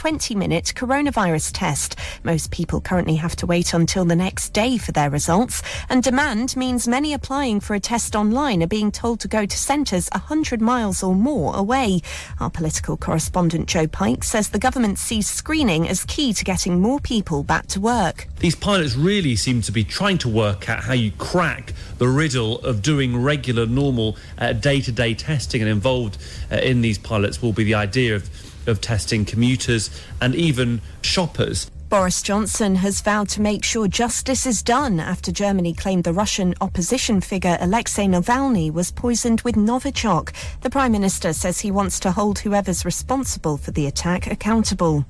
20 minute coronavirus test. Most people currently have to wait until the next day for their results, and demand means many applying for a test online are being told to go to centres 100 miles or more away. Our political correspondent Joe Pike says the government sees screening as key to getting more people back to work. These pilots really seem to be trying to work out how you crack the riddle of doing regular, normal, day to day testing. And involved uh, in these pilots will be the idea of, of testing commuters and even shoppers. Boris Johnson has vowed to make sure justice is done after Germany claimed the Russian opposition figure Alexei Navalny was poisoned with Novichok. The Prime Minister says he wants to hold whoever's responsible for the attack accountable.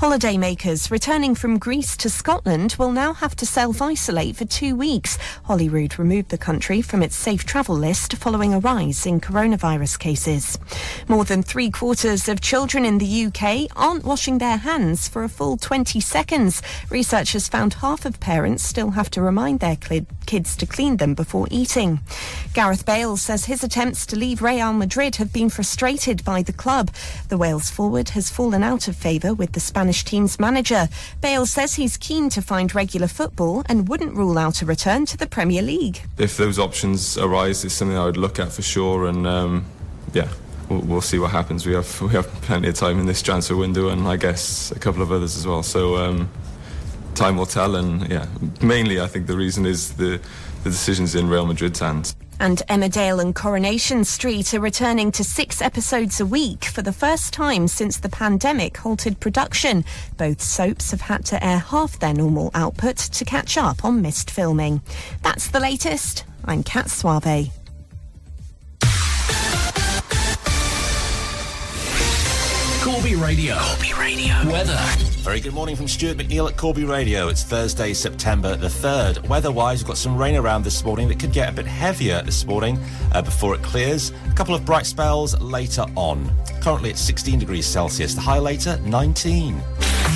Holidaymakers returning from Greece to Scotland will now have to self isolate for two weeks. Holyrood removed the country from its safe travel list following a rise in coronavirus cases. More than three quarters of children in the UK aren't washing their hands for a full 20 seconds seconds. Researchers found half of parents still have to remind their kids to clean them before eating. Gareth Bale says his attempts to leave Real Madrid have been frustrated by the club. The Wales forward has fallen out of favour with the Spanish team's manager. Bale says he's keen to find regular football and wouldn't rule out a return to the Premier League. If those options arise, it's something I would look at for sure. And um, yeah, we'll, see what happens. We have we have plenty of time in this transfer window, and I guess a couple of others as well. So um, time will tell. And yeah, mainly I think the reason is the the decisions in Real Madrid's hands. And Emmerdale and Coronation Street are returning to six episodes a week for the first time since the pandemic halted production. Both soaps have had to air half their normal output to catch up on missed filming. That's the latest. I'm Kat Suave. Corby Radio. Corby Radio. Weather. Very good morning from Stuart McNeil at Corby Radio. It's Thursday, September the 3rd. Weather-wise, we've got some rain around this morning that could get a bit heavier this morning uh, before it clears. A couple of bright spells later on. Currently it's 16 degrees Celsius. The high later, 19.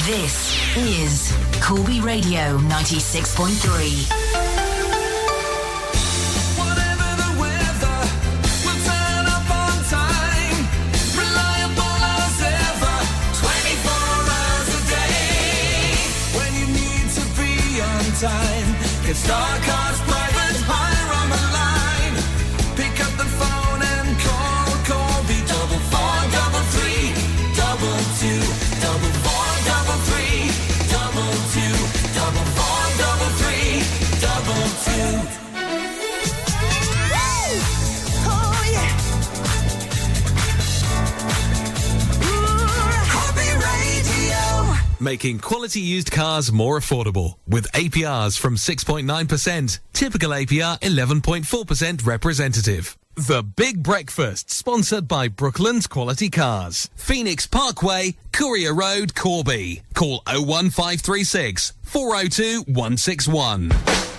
This is Corby Radio 96.3. time. Get making quality used cars more affordable with APRs from 6.9%, typical APR 11.4% representative. The Big Breakfast, sponsored by Brooklands Quality Cars. Phoenix Parkway, Courier Road, Corby. Call 01536 402 161.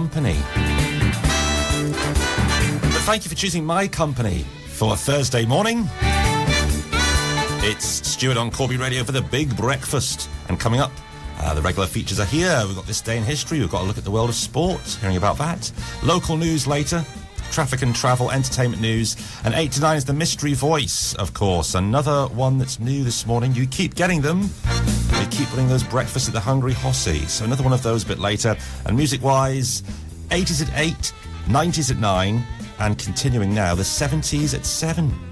Company. But thank you for choosing my company for a Thursday morning. It's Stuart on Corby Radio for the Big Breakfast. And coming up, uh, the regular features are here. We've got this day in history. We've got a look at the world of sport, hearing about that. Local news later. Traffic and travel, entertainment news. And 8 to 9 is the mystery voice, of course. Another one that's new this morning. You keep getting them. Keep putting those breakfasts at the Hungry Hossie. So another one of those a bit later. And music wise, 80s at 8, 90s at 9, and continuing now, the 70s at 7.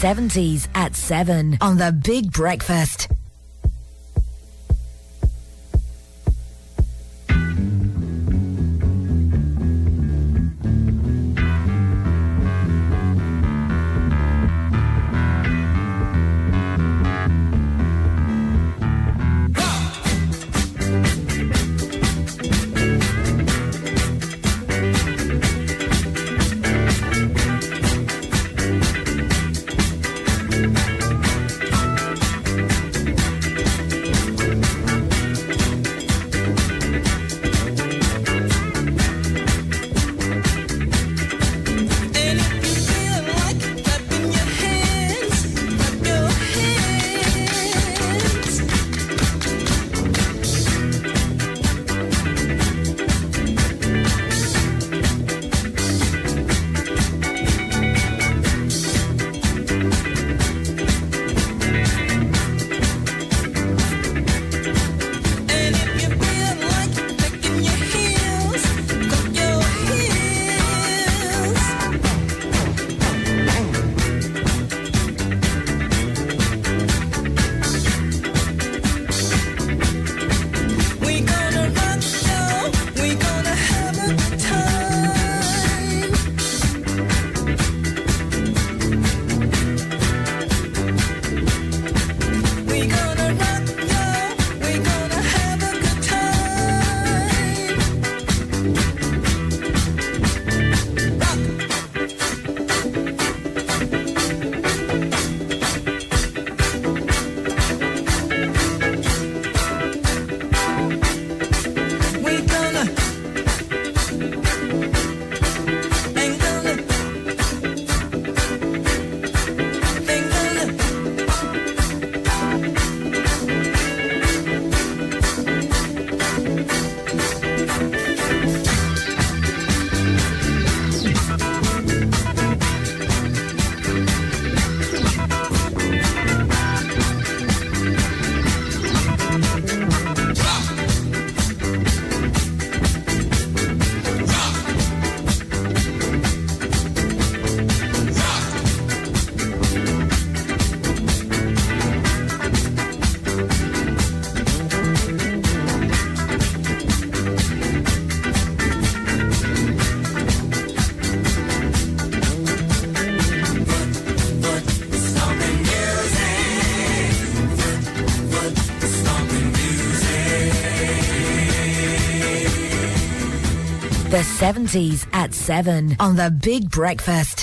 70s at 7 on The Big Breakfast. 70s at 7 on The Big Breakfast.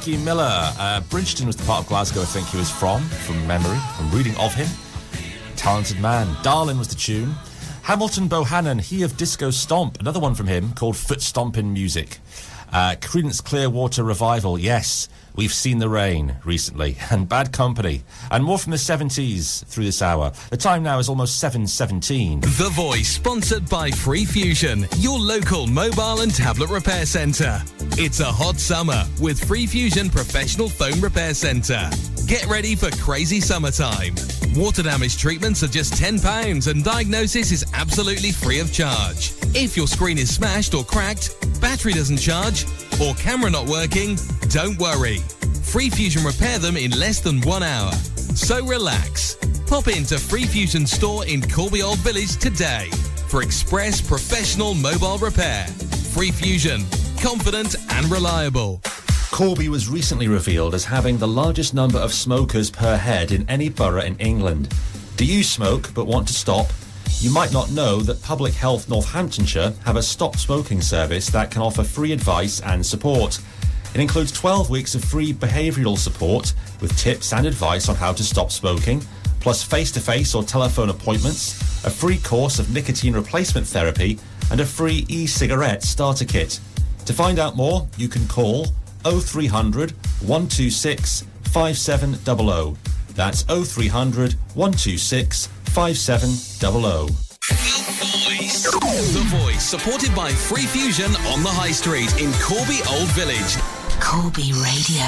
Frankie Miller. Uh, Bridgeton was the part of Glasgow I think he was from, from memory, from reading of him. Talented man. Darlin was the tune. Hamilton Bohannon, he of Disco Stomp, another one from him called Foot Stompin' Music. Uh, Creedence Clearwater Revival, yes, we've seen the rain recently, and Bad Company, and more from the 70s through this hour. The time now is almost 7.17. The Voice, sponsored by Free Fusion, your local mobile and tablet repair centre. It's a hot summer with Free Fusion Professional Phone Repair Centre. Get ready for crazy summertime. Water damage treatments are just £10 and diagnosis is absolutely free of charge. If your screen is smashed or cracked, battery doesn't charge, or camera not working, don't worry. Free Fusion repair them in less than one hour. So relax. Pop into Free Fusion store in Corby Old Village today for express professional mobile repair. Free Fusion, confident and reliable. Corby was recently revealed as having the largest number of smokers per head in any borough in England. Do you smoke but want to stop? You might not know that Public Health Northamptonshire have a stop smoking service that can offer free advice and support. It includes 12 weeks of free behavioural support with tips and advice on how to stop smoking, plus face to face or telephone appointments, a free course of nicotine replacement therapy, and a free e cigarette starter kit. To find out more, you can call 0300 126 5700. That's 0300 126 5700. The Voice, supported by Free Fusion on the High Street in Corby Old Village. Corby Radio.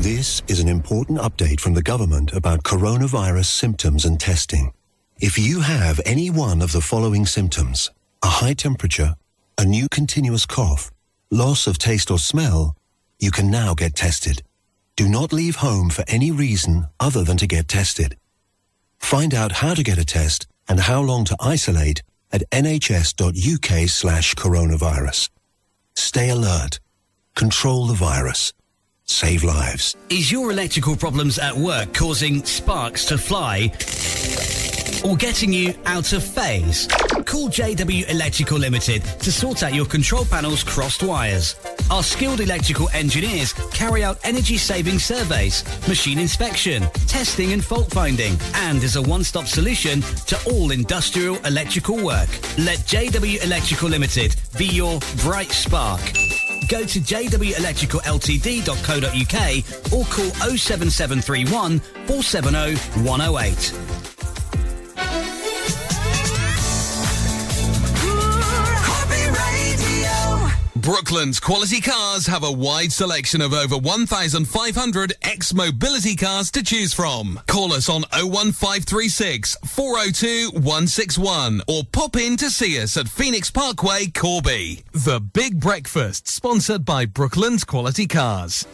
This is an important update from the government about coronavirus symptoms and testing. If you have any one of the following symptoms, a high temperature, a new continuous cough, loss of taste or smell, you can now get tested. Do not leave home for any reason other than to get tested. Find out how to get a test and how long to isolate at nhs.uk slash coronavirus. Stay alert. Control the virus. Save lives. Is your electrical problems at work causing sparks to fly or getting you out of phase? Call JW Electrical Limited to sort out your control panel's crossed wires. Our skilled electrical engineers carry out energy saving surveys, machine inspection, testing and fault finding, and is a one-stop solution to all industrial electrical work. Let JW Electrical Limited be your bright spark. Go to jwelectricalltd.co.uk or call 07731 470 108. Brooklands Quality Cars have a wide selection of over 1,500 X Mobility cars to choose from. Call us on 01536 402 161 or pop in to see us at Phoenix Parkway, Corby. The Big Breakfast, sponsored by Brooklands Quality Cars.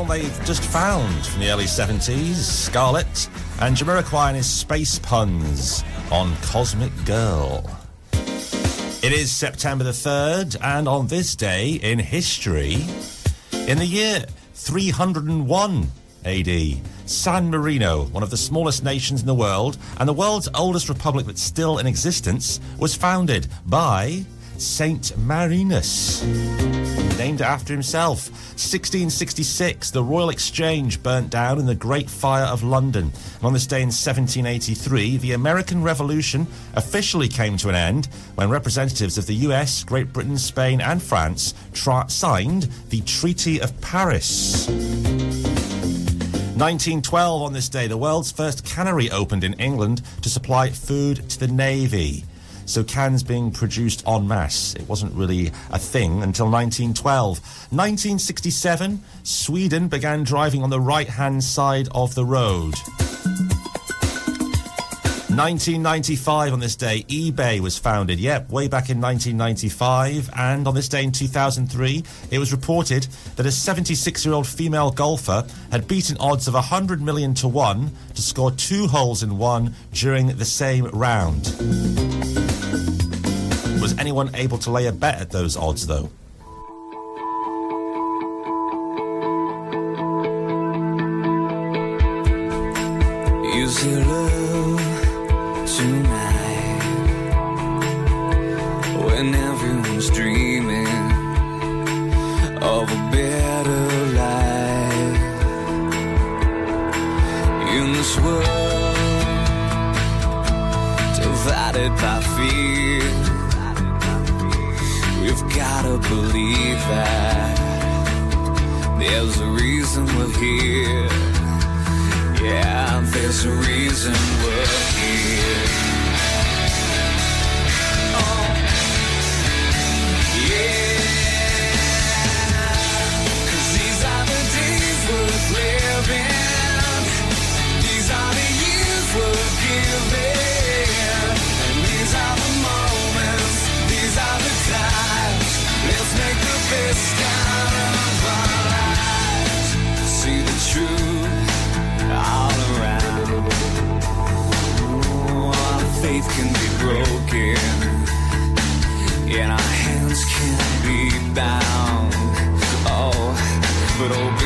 Song they've just found from the early 70s, Scarlet, and Jamiroquai and his space puns on Cosmic Girl. It is September the 3rd, and on this day in history, in the year 301 AD, San Marino, one of the smallest nations in the world and the world's oldest republic that's still in existence, was founded by Saint Marinus. Named after himself. 1666, the Royal Exchange burnt down in the Great Fire of London. And on this day in 1783, the American Revolution officially came to an end when representatives of the US, Great Britain, Spain, and France tra- signed the Treaty of Paris. 1912, on this day, the world's first cannery opened in England to supply food to the Navy. So cans being produced en masse. It wasn't really a thing until 1912. 1967, Sweden began driving on the right hand side of the road. 1995 on this day, eBay was founded. Yep, way back in 1995. And on this day in 2003, it was reported that a 76 year old female golfer had beaten odds of 100 million to 1 to score two holes in one during the same round. Was anyone able to lay a bet at those odds, though? Is it love tonight when everyone's dreaming of a better life in this world divided by fear? We've gotta believe that there's a reason we're here. Yeah, there's a reason we're faith can be broken, and our hands can be bound. Oh, but open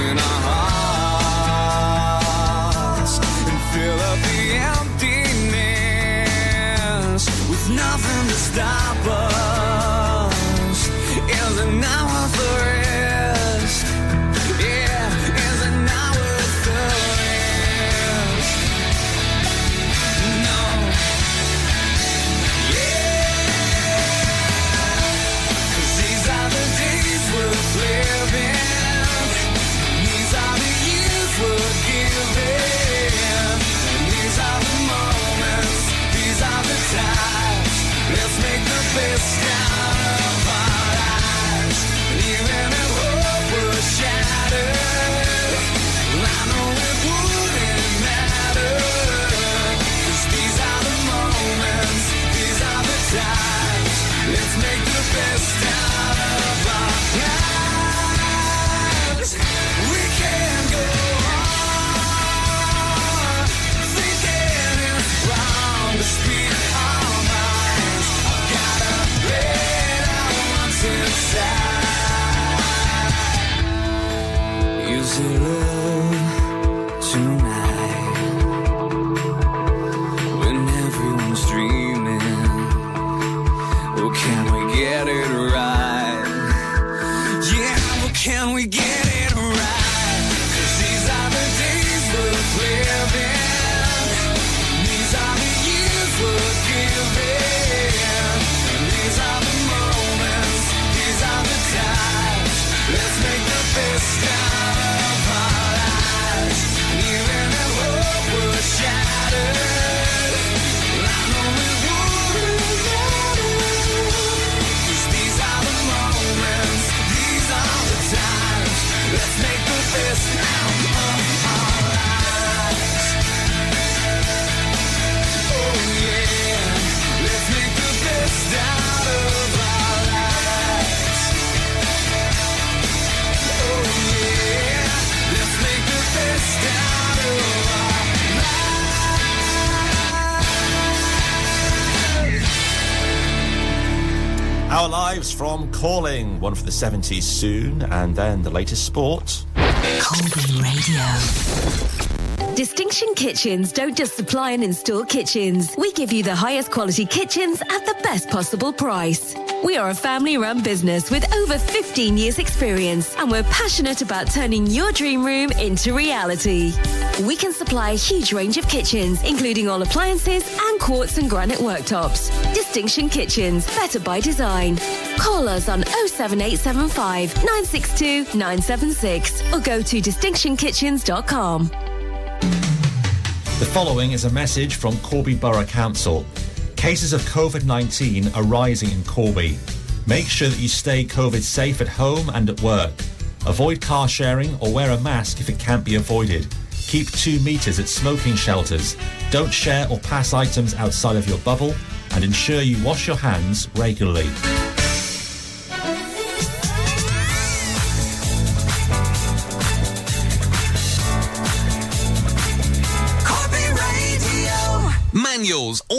Our from calling, one for the 70s soon, and then the latest sport. Corby Radio. Distinction Kitchens don't just supply and install kitchens. We give you the highest quality kitchens at the best possible price. We are a family run business with over 15 years experience and we're passionate about turning your dream room into reality. We can supply a huge range of kitchens, including all appliances and quartz and granite worktops. Distinction Kitchens, better by design. Call us on 07875 962 976 or go to distinctionkitchens.com. The following is a message from Corby Borough Council. Cases of COVID 19 are rising in Corby. Make sure that you stay COVID safe at home and at work. Avoid car sharing or wear a mask if it can't be avoided. Keep two metres at smoking shelters. Don't share or pass items outside of your bubble. And ensure you wash your hands regularly.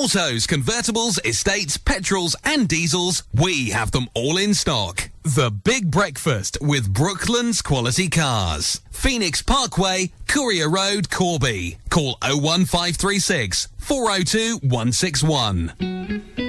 Autos, convertibles, estates, petrols, and diesels, we have them all in stock. The Big Breakfast with Brooklands Quality Cars. Phoenix Parkway, Courier Road, Corby. Call 01536 402 161.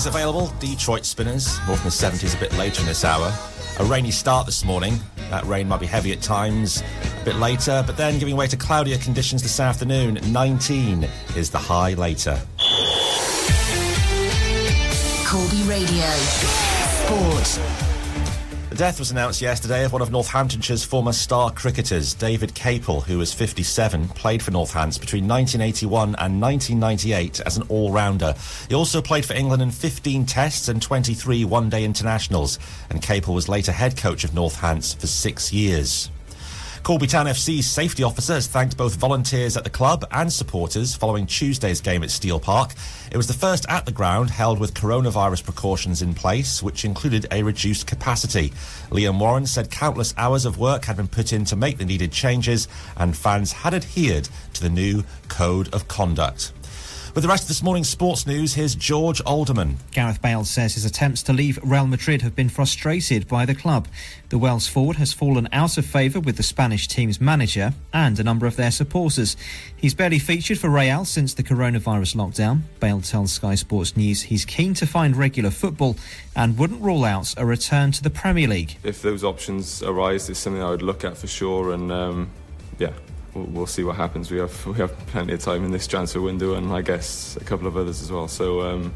Always available, Detroit Spinners, more from the 70s a bit later in this hour. A rainy start this morning. That rain might be heavy at times a bit later, but then giving way to cloudier conditions this afternoon. 19 is the high later. Corby Radio. Sport. Death was announced yesterday of one of Northamptonshire's former star cricketers, David Capel, who was 57, played for Northants between 1981 and 1998 as an all-rounder. He also played for England in 15 tests and 23 one-day internationals, and Capel was later head coach of Northants for six years. Corby Town FC's safety officer has thanked both volunteers at the club and supporters following Tuesday's game at Steel Park. It was the first at the ground held with coronavirus precautions in place, which included a reduced capacity. Liam Warren said countless hours of work had been put in to make the needed changes, and fans had adhered to the new code of conduct. With the rest of this morning's sports news, here's George Alderman. Gareth Bale says his attempts to leave Real Madrid have been frustrated by the club. The Welsh forward has fallen out of favour with the Spanish team's manager and a number of their supporters. He's barely featured for Real since the coronavirus lockdown. Bale tells Sky Sports News he's keen to find regular football and wouldn't rule out a return to the Premier League. If those options arise, it's something I would look at for sure. And um, yeah, we'll, we'll see what happens. We have we have plenty of time in this transfer window, and I guess a couple of others as well. So um,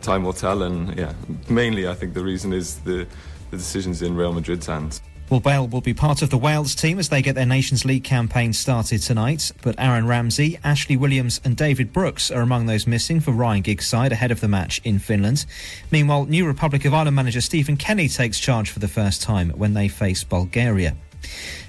time will tell. And yeah, mainly I think the reason is the the decisions in Real Madrid's hands. Well, Bale will be part of the Wales team as they get their Nations League campaign started tonight. But Aaron Ramsey, Ashley Williams, and David Brooks are among those missing for Ryan Giggs' side ahead of the match in Finland. Meanwhile, new Republic of Ireland manager Stephen Kenny takes charge for the first time when they face Bulgaria.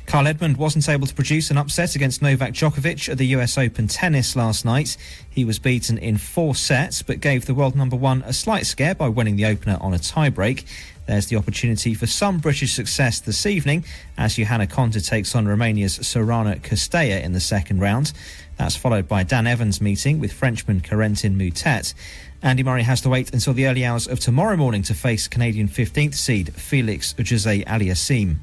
Kyle Edmund wasn't able to produce an upset against Novak Djokovic at the US Open tennis last night. He was beaten in four sets, but gave the world number one a slight scare by winning the opener on a tiebreak. There's the opportunity for some British success this evening as Johanna Konta takes on Romania's Sorana Cirstea in the second round. That's followed by Dan Evans' meeting with Frenchman Corentin Moutet. Andy Murray has to wait until the early hours of tomorrow morning to face Canadian 15th seed Felix Auger-Aliassime.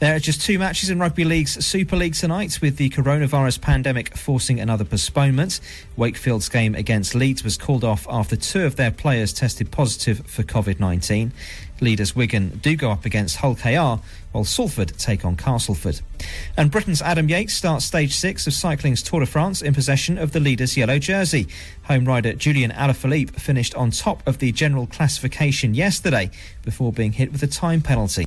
There are just two matches in Rugby League's Super League tonight, with the coronavirus pandemic forcing another postponement. Wakefield's game against Leeds was called off after two of their players tested positive for COVID 19. Leaders Wigan do go up against Hull KR, while Salford take on Castleford. And Britain's Adam Yates starts stage six of cycling's Tour de France in possession of the leader's yellow jersey. Home rider Julian Alaphilippe finished on top of the general classification yesterday before being hit with a time penalty.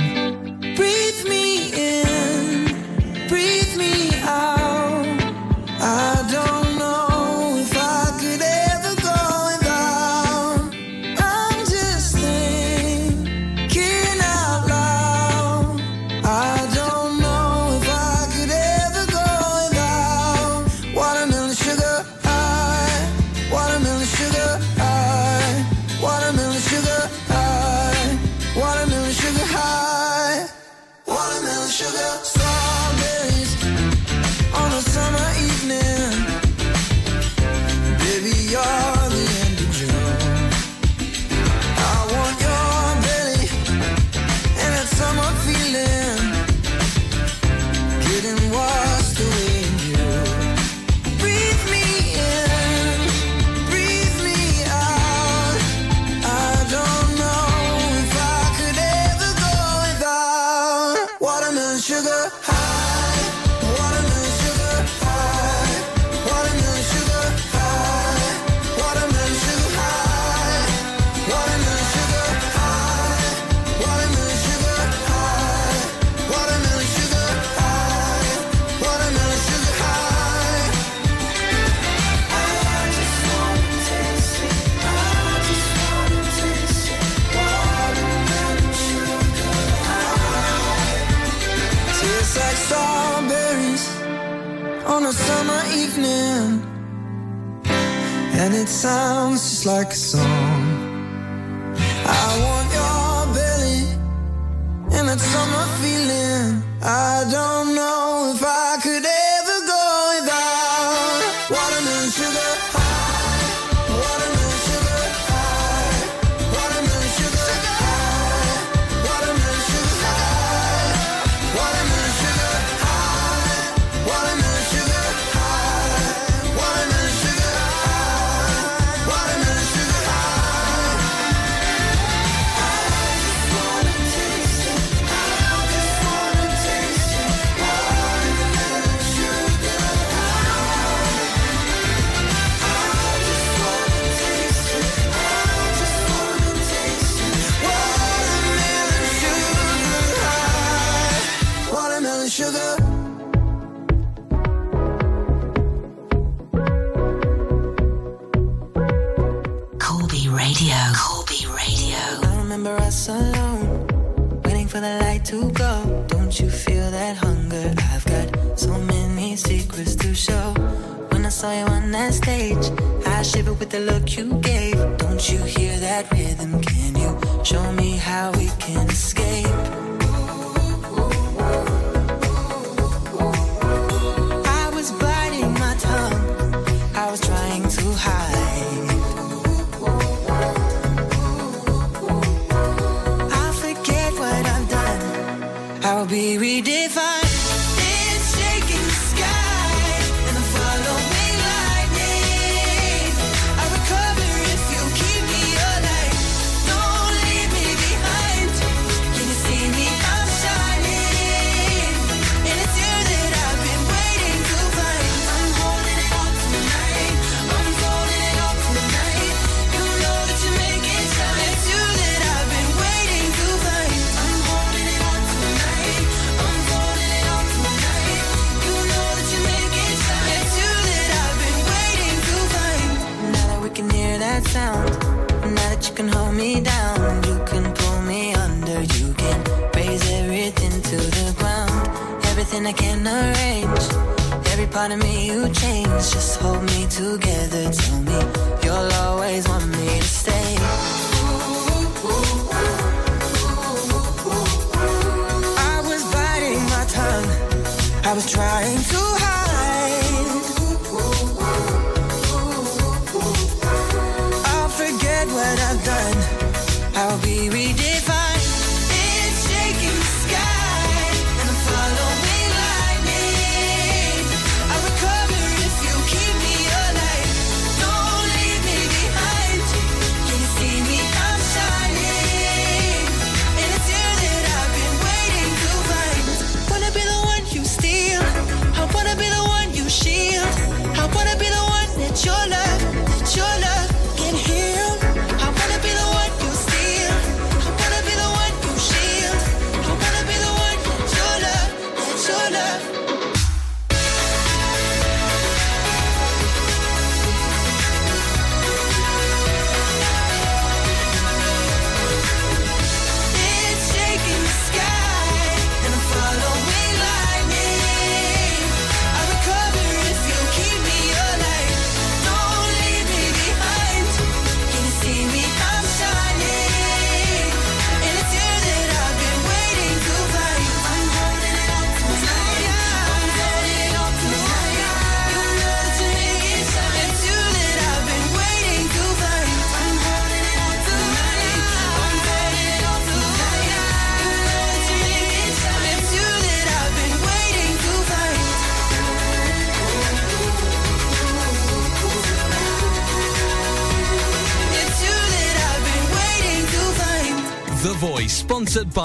It sounds just like a song.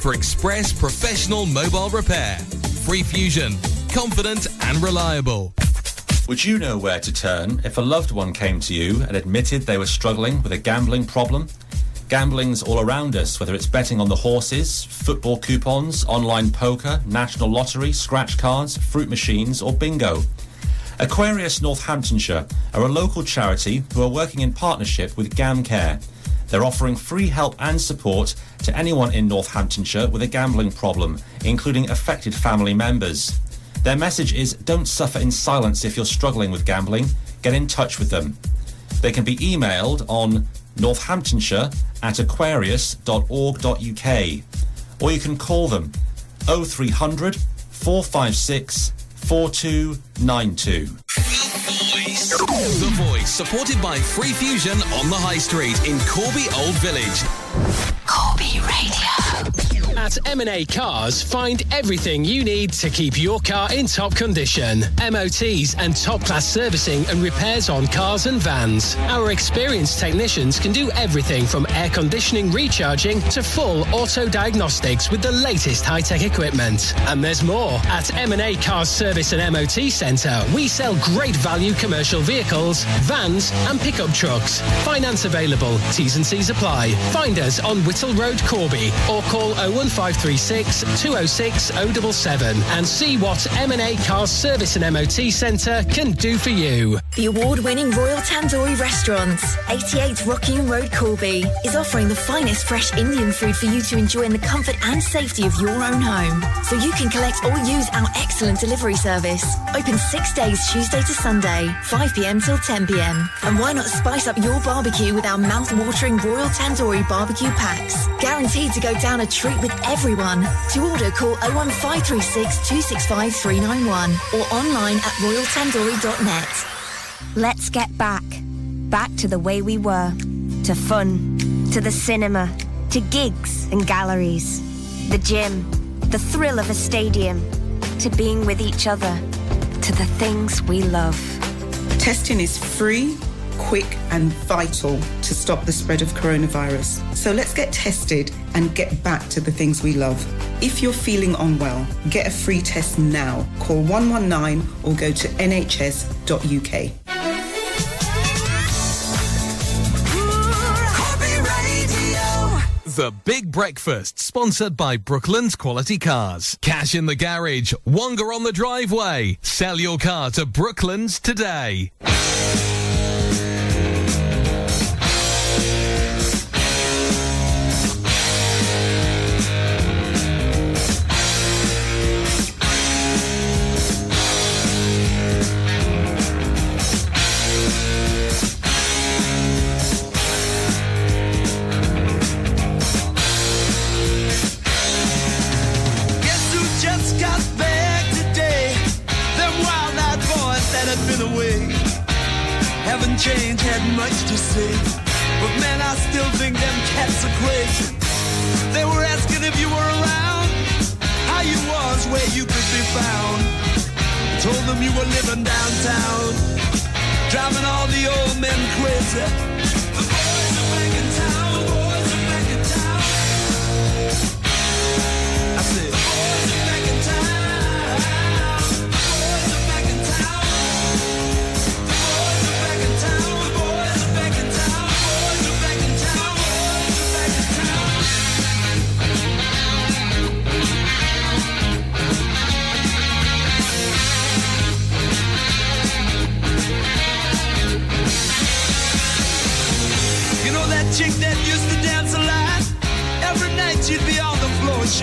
for express professional mobile repair. Free Fusion, confident and reliable. Would you know where to turn if a loved one came to you and admitted they were struggling with a gambling problem? Gambling's all around us, whether it's betting on the horses, football coupons, online poker, national lottery, scratch cards, fruit machines, or bingo. Aquarius Northamptonshire are a local charity who are working in partnership with GamCare. They're offering free help and support to anyone in Northamptonshire with a gambling problem, including affected family members. Their message is don't suffer in silence if you're struggling with gambling. Get in touch with them. They can be emailed on northamptonshire at aquarius.org.uk or you can call them 0300 456 4292. The Voice, supported by Free Fusion on the High Street in Corby Old Village. Corby Radio. At M&A Cars, find everything you need to keep your car in top condition. MOTs and top-class servicing and repairs on cars and vans. Our experienced technicians can do everything from air conditioning recharging to full auto diagnostics with the latest high-tech equipment. And there's more. At M&A Cars Service and MOT Centre, we sell great value commercial vehicles, vans and pickup trucks. Finance available. T's and C's apply. Find us on Whittle Road, Corby or call oh 01536 206 077 and see what M&A Car Service and MOT Centre can do for you. The award-winning Royal Tandoori Restaurants, 88 Rockingham Road, Corby, is offering the finest fresh Indian food for you to enjoy in the comfort and safety of your own home. So you can collect or use our excellent delivery service. Open six days, Tuesday to Sunday, 5 p.m. till 10 p.m. And why not spice up your barbecue with our mouth-watering Royal Tandoori barbecue packs? Guaranteed to go down a treat with everyone. To order, call 01536 265 391 or online at royaltandoori.net. Let's get back. Back to the way we were. To fun. To the cinema. To gigs and galleries. The gym. The thrill of a stadium. To being with each other. To the things we love. Testing is free, quick, and vital to stop the spread of coronavirus. So let's get tested and get back to the things we love. If you're feeling unwell, get a free test now. Call 119 or go to nhs.uk. The Big Breakfast, sponsored by Brooklands Quality Cars. Cash in the garage, Wonga on the driveway. Sell your car to Brooklands today.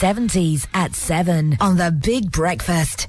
70s at 7 on The Big Breakfast.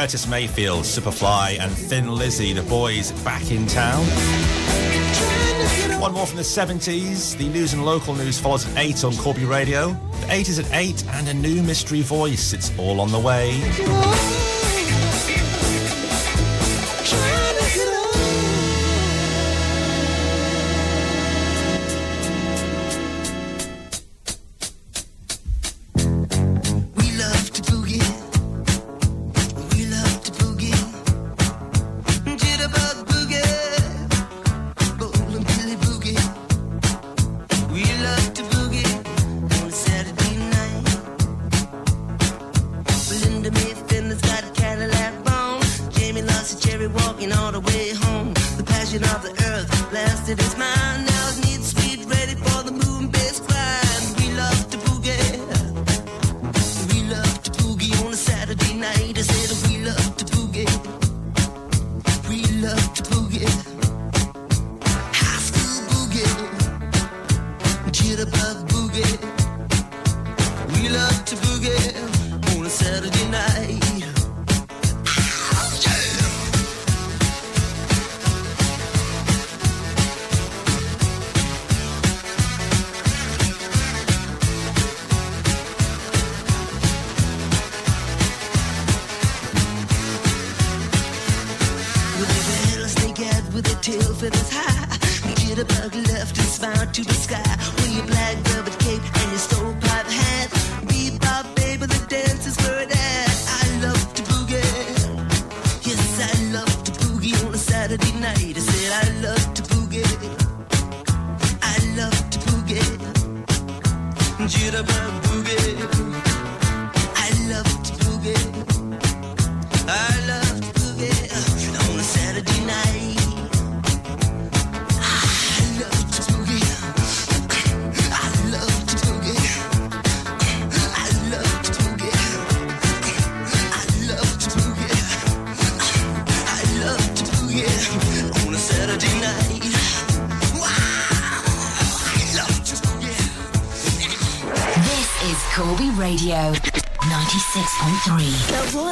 Curtis Mayfield, Superfly, and Thin Lizzy, the boys back in town. One more from the 70s. The news and local news follows at 8 on Corby Radio. The 8 is at 8 and a new mystery voice. It's all on the way.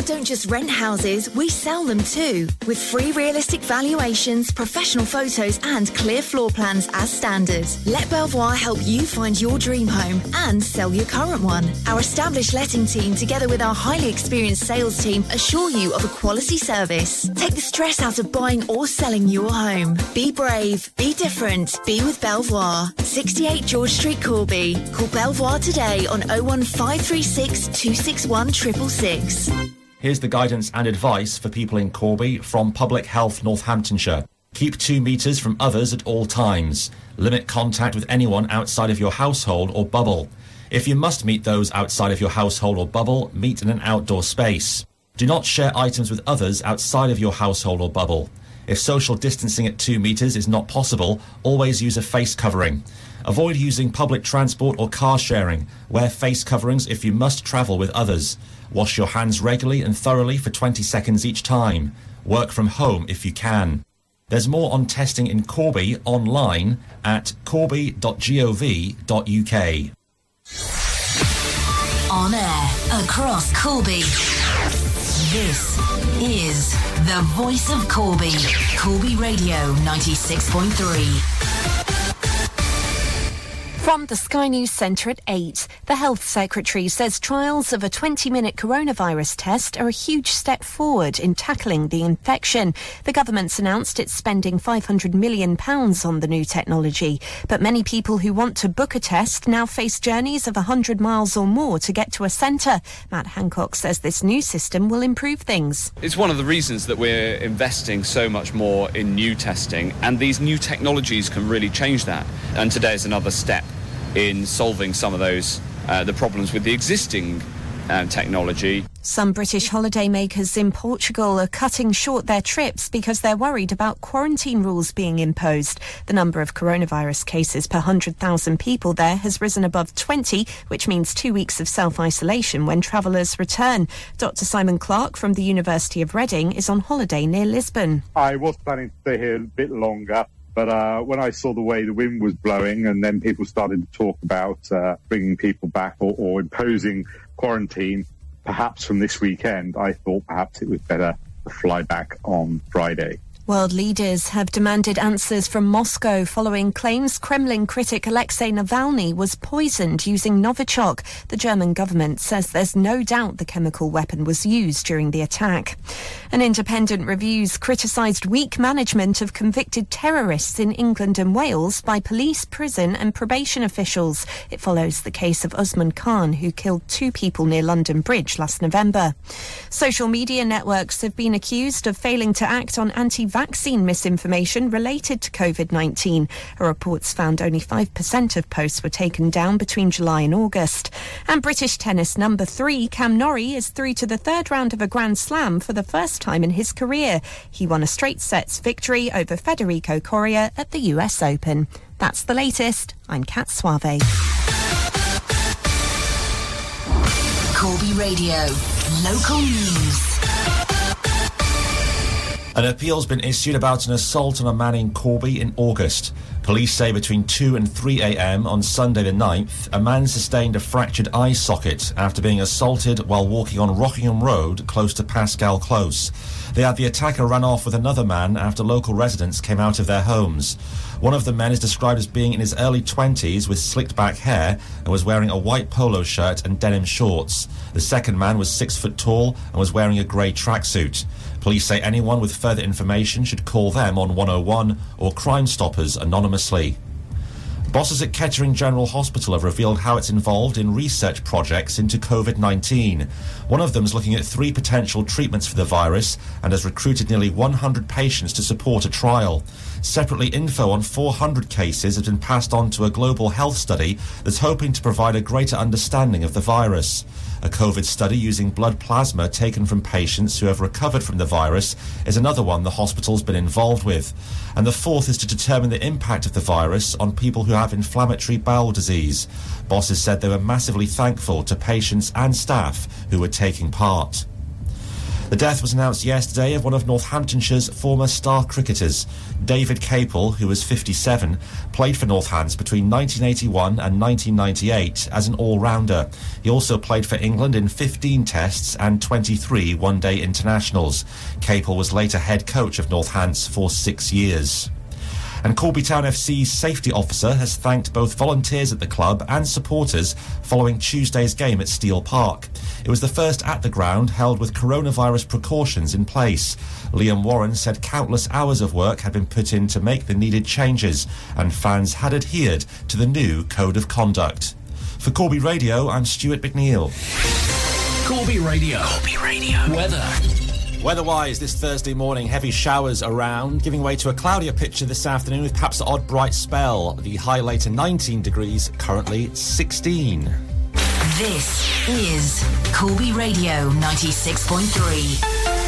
Don't just rent houses, we sell them too. With free realistic valuations, professional photos, and clear floor plans as standard. Let Belvoir help you find your dream home and sell your current one. Our established letting team, together with our highly experienced sales team, assure you of a quality service. Take the stress out of buying or selling your home. Be brave, be different, be with Belvoir. 68 George Street, Corby. Call Belvoir today on 01536 261 666. Here's the guidance and advice for people in Corby from Public Health Northamptonshire. Keep two metres from others at all times. Limit contact with anyone outside of your household or bubble. If you must meet those outside of your household or bubble, meet in an outdoor space. Do not share items with others outside of your household or bubble. If social distancing at two metres is not possible, always use a face covering. Avoid using public transport or car sharing. Wear face coverings if you must travel with others. Wash your hands regularly and thoroughly for 20 seconds each time. Work from home if you can. There's more on testing in Corby online at corby.gov.uk. On air across Corby. This is the voice of Corby. Corby Radio 96.3. From the Sky News Centre at 8, the Health Secretary says trials of a 20 minute coronavirus test are a huge step forward in tackling the infection. The government's announced it's spending £500 million on the new technology. But many people who want to book a test now face journeys of 100 miles or more to get to a centre. Matt Hancock says this new system will improve things. It's one of the reasons that we're investing so much more in new testing, and these new technologies can really change that. And today is another step in solving some of those uh, the problems with the existing um, technology. Some British holidaymakers in Portugal are cutting short their trips because they're worried about quarantine rules being imposed. The number of coronavirus cases per 100,000 people there has risen above 20, which means two weeks of self isolation when travellers return. Dr. Simon Clark from the University of Reading is on holiday near Lisbon. I was planning to stay here a bit longer, but uh, when I saw the way the wind was blowing, and then people started to talk about uh, bringing people back or, or imposing quarantine, perhaps from this weekend, I thought perhaps it was better to fly back on Friday. World leaders have demanded answers from Moscow following claims Kremlin critic Alexei Navalny was poisoned using Novichok. The German government says there's no doubt the chemical weapon was used during the attack. An independent reviews criticised weak management of convicted terrorists in England and Wales by police, prison and probation officials. It follows the case of Usman Khan, who killed two people near London Bridge last November. Social media networks have been accused of failing to act on anti vaccine misinformation related to COVID 19. A report's found only 5% of posts were taken down between July and August. And British tennis number three, Cam Norrie, is through to the third round of a Grand Slam for the first time in his career. He won a straight sets victory over Federico Coria at the US Open. That's the latest. I'm Kat Suave. Corby Radio. Local news. An appeal's been issued about an assault on a man in Corby in August. Police say between 2 and 3 a.m. on Sunday the 9th, a man sustained a fractured eye socket after being assaulted while walking on Rockingham Road close to Pascal Close. They had the attacker run off with another man after local residents came out of their homes. One of the men is described as being in his early 20s with slicked back hair and was wearing a white polo shirt and denim shorts. The second man was six foot tall and was wearing a grey tracksuit. Police say anyone with further information should call them on 101 or Crime Stoppers anonymously. Bosses at Kettering General Hospital have revealed how it's involved in research projects into COVID 19. One of them is looking at three potential treatments for the virus and has recruited nearly 100 patients to support a trial. Separately, info on 400 cases has been passed on to a global health study that's hoping to provide a greater understanding of the virus. A COVID study using blood plasma taken from patients who have recovered from the virus is another one the hospital's been involved with. And the fourth is to determine the impact of the virus on people who have inflammatory bowel disease. Bosses said they were massively thankful to patients and staff who were taking part. The death was announced yesterday of one of Northamptonshire's former star cricketers. David Capel, who was 57, played for Northants between 1981 and 1998 as an all-rounder. He also played for England in 15 tests and 23 one-day internationals. Capel was later head coach of Northants for six years. And Corby Town FC's safety officer has thanked both volunteers at the club and supporters following Tuesday's game at Steel Park. It was the first at the ground held with coronavirus precautions in place. Liam Warren said countless hours of work had been put in to make the needed changes, and fans had adhered to the new code of conduct. For Corby Radio, I'm Stuart McNeil. Corby Radio. Corby Radio. Weather. Weather-wise, this Thursday morning, heavy showers around, giving way to a cloudier picture this afternoon with perhaps an odd bright spell. The high later 19 degrees, currently 16. This is Corby Radio 96.3.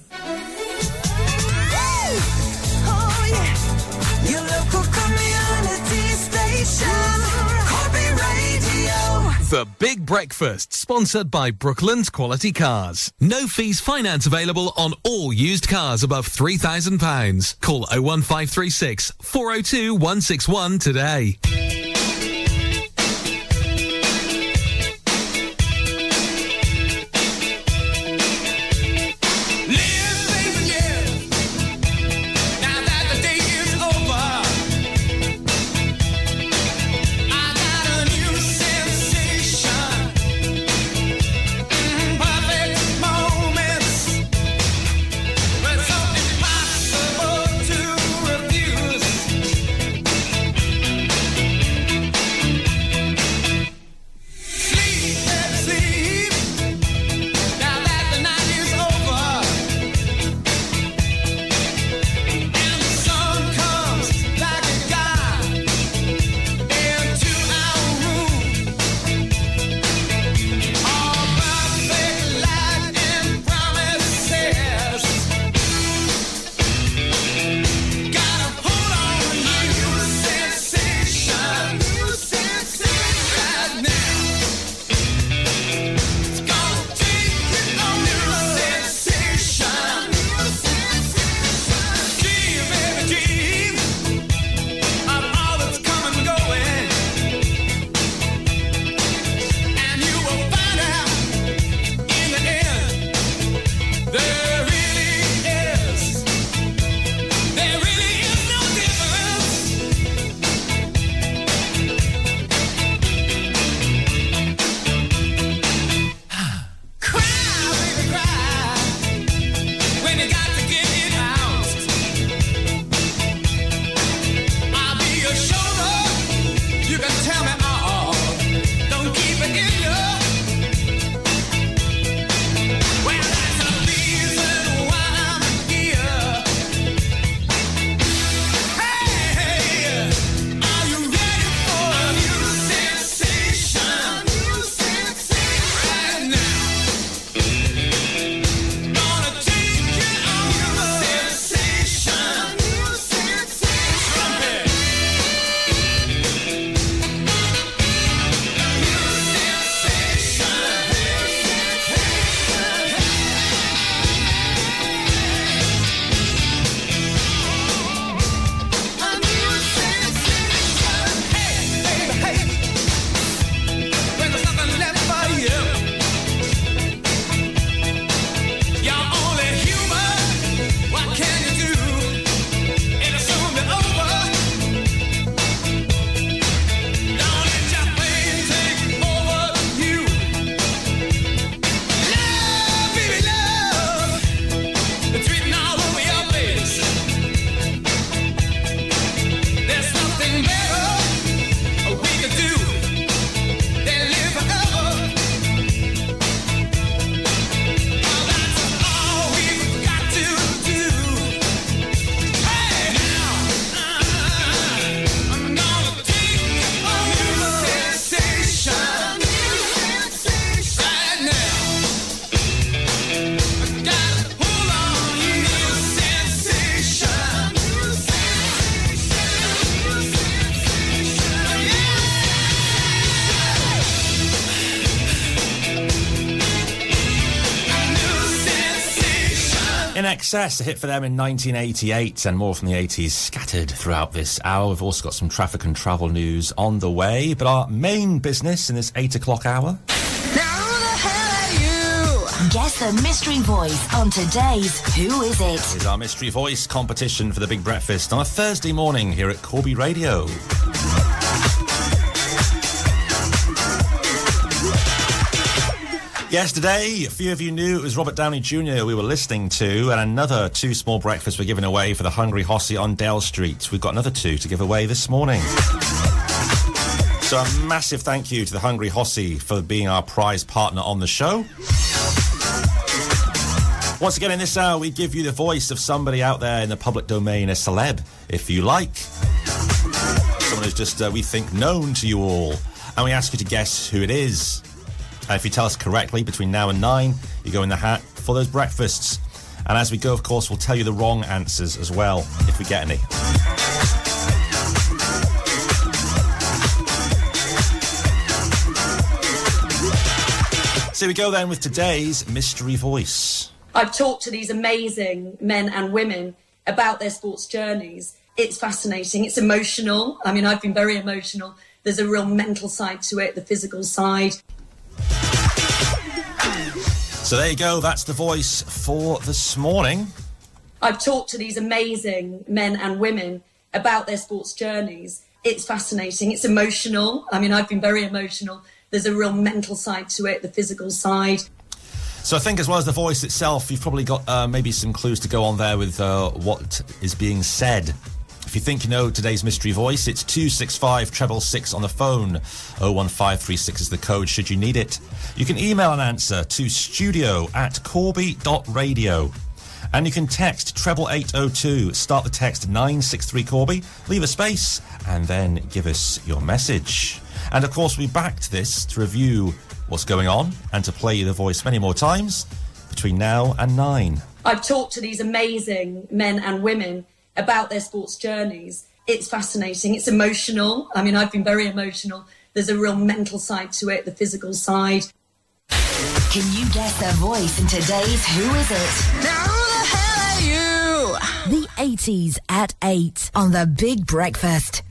The Big Breakfast, sponsored by Brooklands Quality Cars. No fees finance available on all used cars above £3,000. Call 01536 402 161 today. Excess, a hit for them in 1988, and more from the 80s scattered throughout this hour. We've also got some traffic and travel news on the way, but our main business in this 8 o'clock hour. Now who the hell are you? Guess the mystery voice on today's Who Is It? is our mystery voice competition for the Big Breakfast on a Thursday morning here at Corby Radio. Yesterday, a few of you knew it was Robert Downey Jr. we were listening to, and another two small breakfasts were given away for the Hungry Hossie on Dale Street. We've got another two to give away this morning. So, a massive thank you to the Hungry Hossie for being our prize partner on the show. Once again, in this hour, we give you the voice of somebody out there in the public domain, a celeb, if you like. Someone who's just, uh, we think, known to you all. And we ask you to guess who it is. And if you tell us correctly between now and nine, you go in the hat for those breakfasts. And as we go, of course, we'll tell you the wrong answers as well, if we get any. So we go then with today's mystery voice. I've talked to these amazing men and women about their sports journeys. It's fascinating. It's emotional. I mean, I've been very emotional. There's a real mental side to it, the physical side. So there you go, that's the voice for this morning. I've talked to these amazing men and women about their sports journeys. It's fascinating. It's emotional. I mean, I've been very emotional. There's a real mental side to it, the physical side. So I think, as well as the voice itself, you've probably got uh, maybe some clues to go on there with uh, what is being said. If you think you know today's mystery voice, it's 265 treble six on the phone. 01536 is the code should you need it. You can email an answer to studio at corby.radio. And you can text treble 802. Start the text 963 Corby, leave a space, and then give us your message. And of course, we backed this to review what's going on and to play the voice many more times between now and nine. I've talked to these amazing men and women about their sports journeys. It's fascinating. It's emotional. I mean, I've been very emotional. There's a real mental side to it, the physical side. Can you guess their voice in today's Who Is It? Now who the hell are you? The 80s at 8 on The Big Breakfast.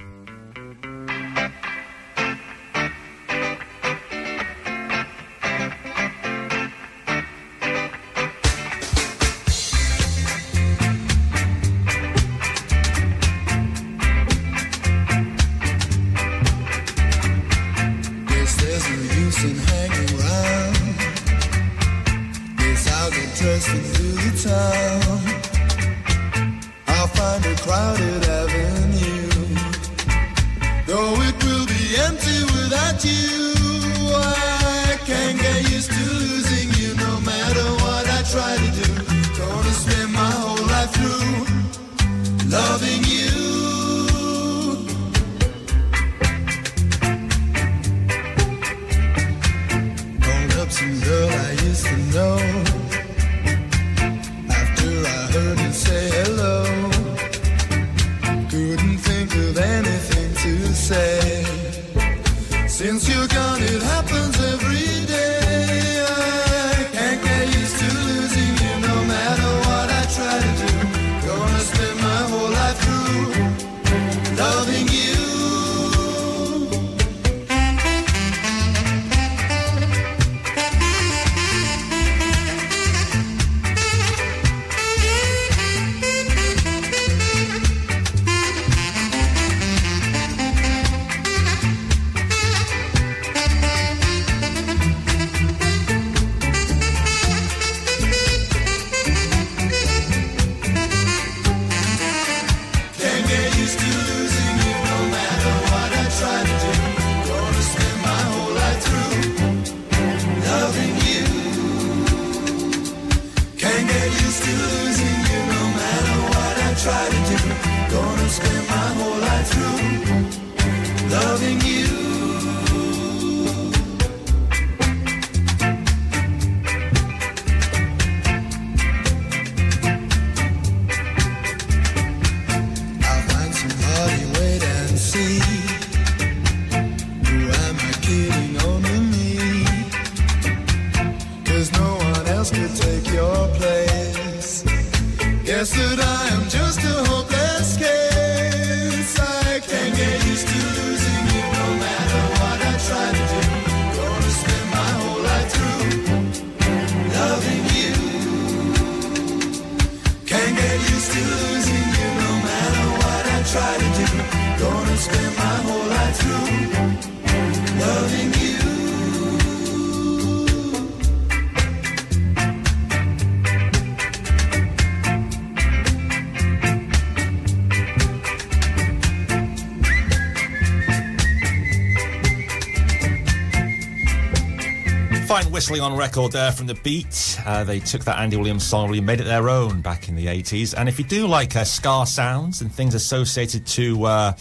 On record there from the beat. Uh, they took that Andy Williams song, really made it their own back in the 80s. And if you do like uh, ska sounds and things associated to uh,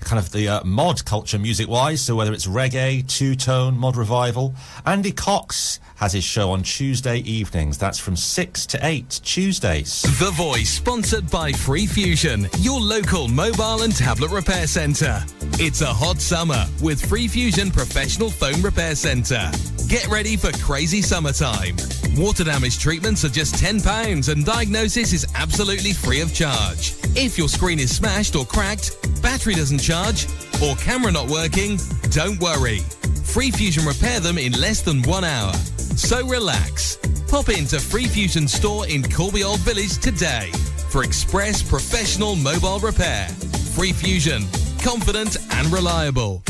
kind of the uh, mod culture music wise, so whether it's reggae, two tone, mod revival, Andy Cox has his show on Tuesday evenings. That's from 6 to 8 Tuesdays. The Voice, sponsored by Free Fusion, your local mobile and tablet repair centre. It's a hot summer with Free Fusion Professional Phone Repair Centre. Get ready for crazy summertime. Water damage treatments are just £10 and diagnosis is absolutely free of charge. If your screen is smashed or cracked, battery doesn't charge, or camera not working, don't worry. Free Fusion repair them in less than one hour. So relax. Pop into Free Fusion store in Corby Old Village today for express professional mobile repair. Free Fusion, confident and reliable.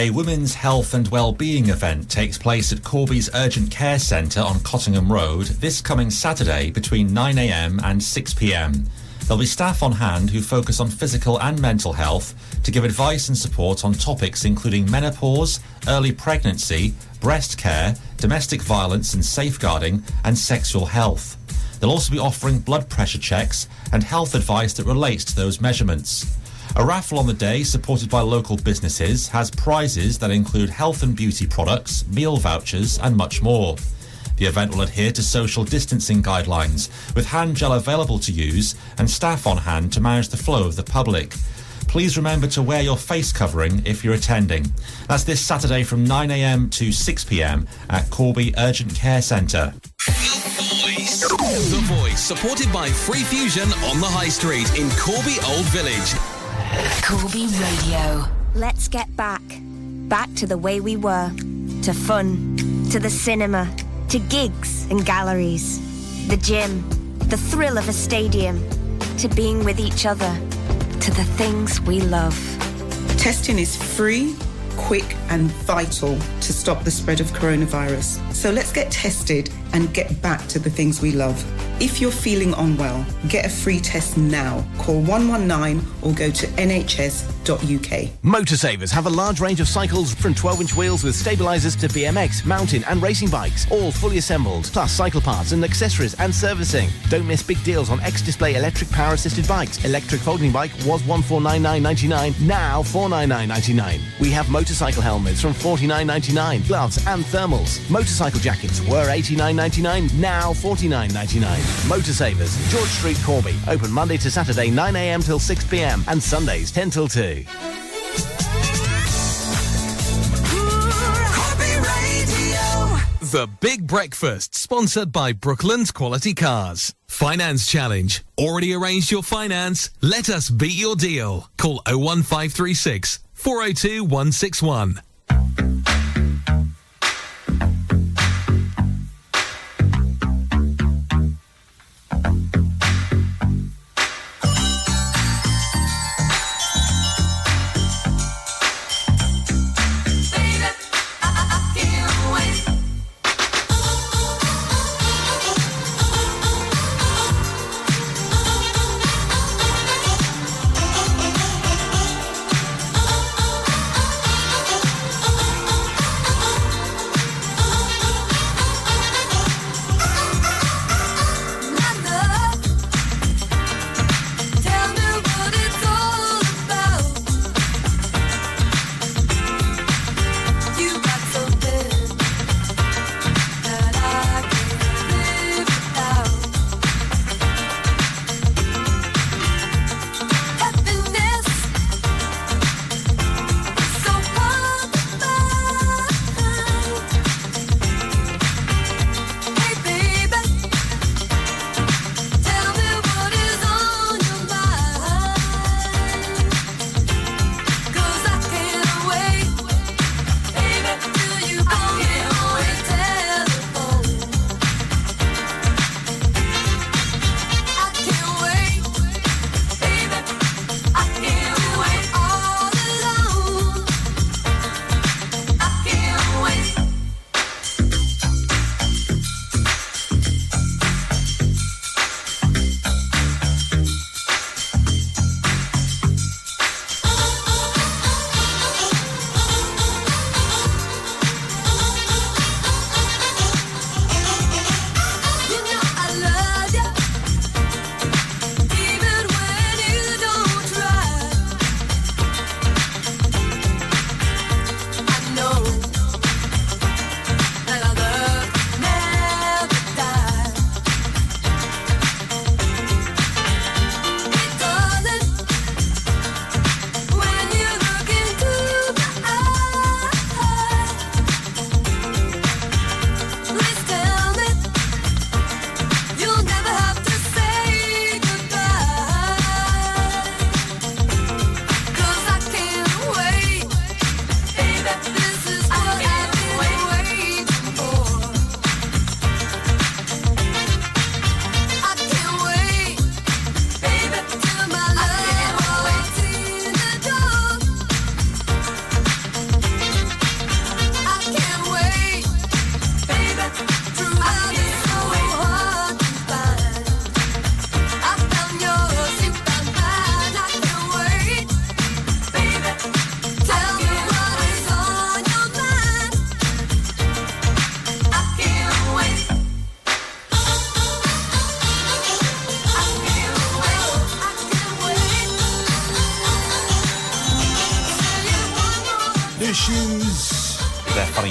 A women's health and well-being event takes place at Corby's Urgent Care Centre on Cottingham Road this coming Saturday between 9am and 6pm. There'll be staff on hand who focus on physical and mental health to give advice and support on topics including menopause, early pregnancy, breast care, domestic violence and safeguarding, and sexual health. They'll also be offering blood pressure checks and health advice that relates to those measurements. A raffle on the day, supported by local businesses, has prizes that include health and beauty products, meal vouchers, and much more. The event will adhere to social distancing guidelines, with hand gel available to use and staff on hand to manage the flow of the public. Please remember to wear your face covering if you're attending. That's this Saturday from 9am to 6pm at Corby Urgent Care Centre. The Voice, supported by Free Fusion on the High Street in Corby Old Village. Corby Radio. Let's get back. Back to the way we were. To fun. To the cinema. To gigs and galleries. The gym. The thrill of a stadium. To being with each other. To the things we love. Testing is free, quick, and vital to stop the spread of coronavirus. So let's get tested and get back to the things we love. If you're feeling unwell, get a free test now. Call 119 or go to nhs.uk. Motorsavers have a large range of cycles from 12 inch wheels with stabilizers to BMX, mountain, and racing bikes, all fully assembled, plus cycle parts and accessories and servicing. Don't miss big deals on X Display electric power assisted bikes. Electric folding bike was 1499.99, now 499.99. We have motorcycle helmets from 49.99, gloves and thermals. Motorcycle jackets were 89.99, now 49.99. Motorsavers, George Street, Corby. Open Monday to Saturday 9am till 6pm and Sundays 10 till 2. The Big Breakfast, sponsored by Brooklands Quality Cars. Finance Challenge. Already arranged your finance? Let us beat your deal. Call 01536 402 161.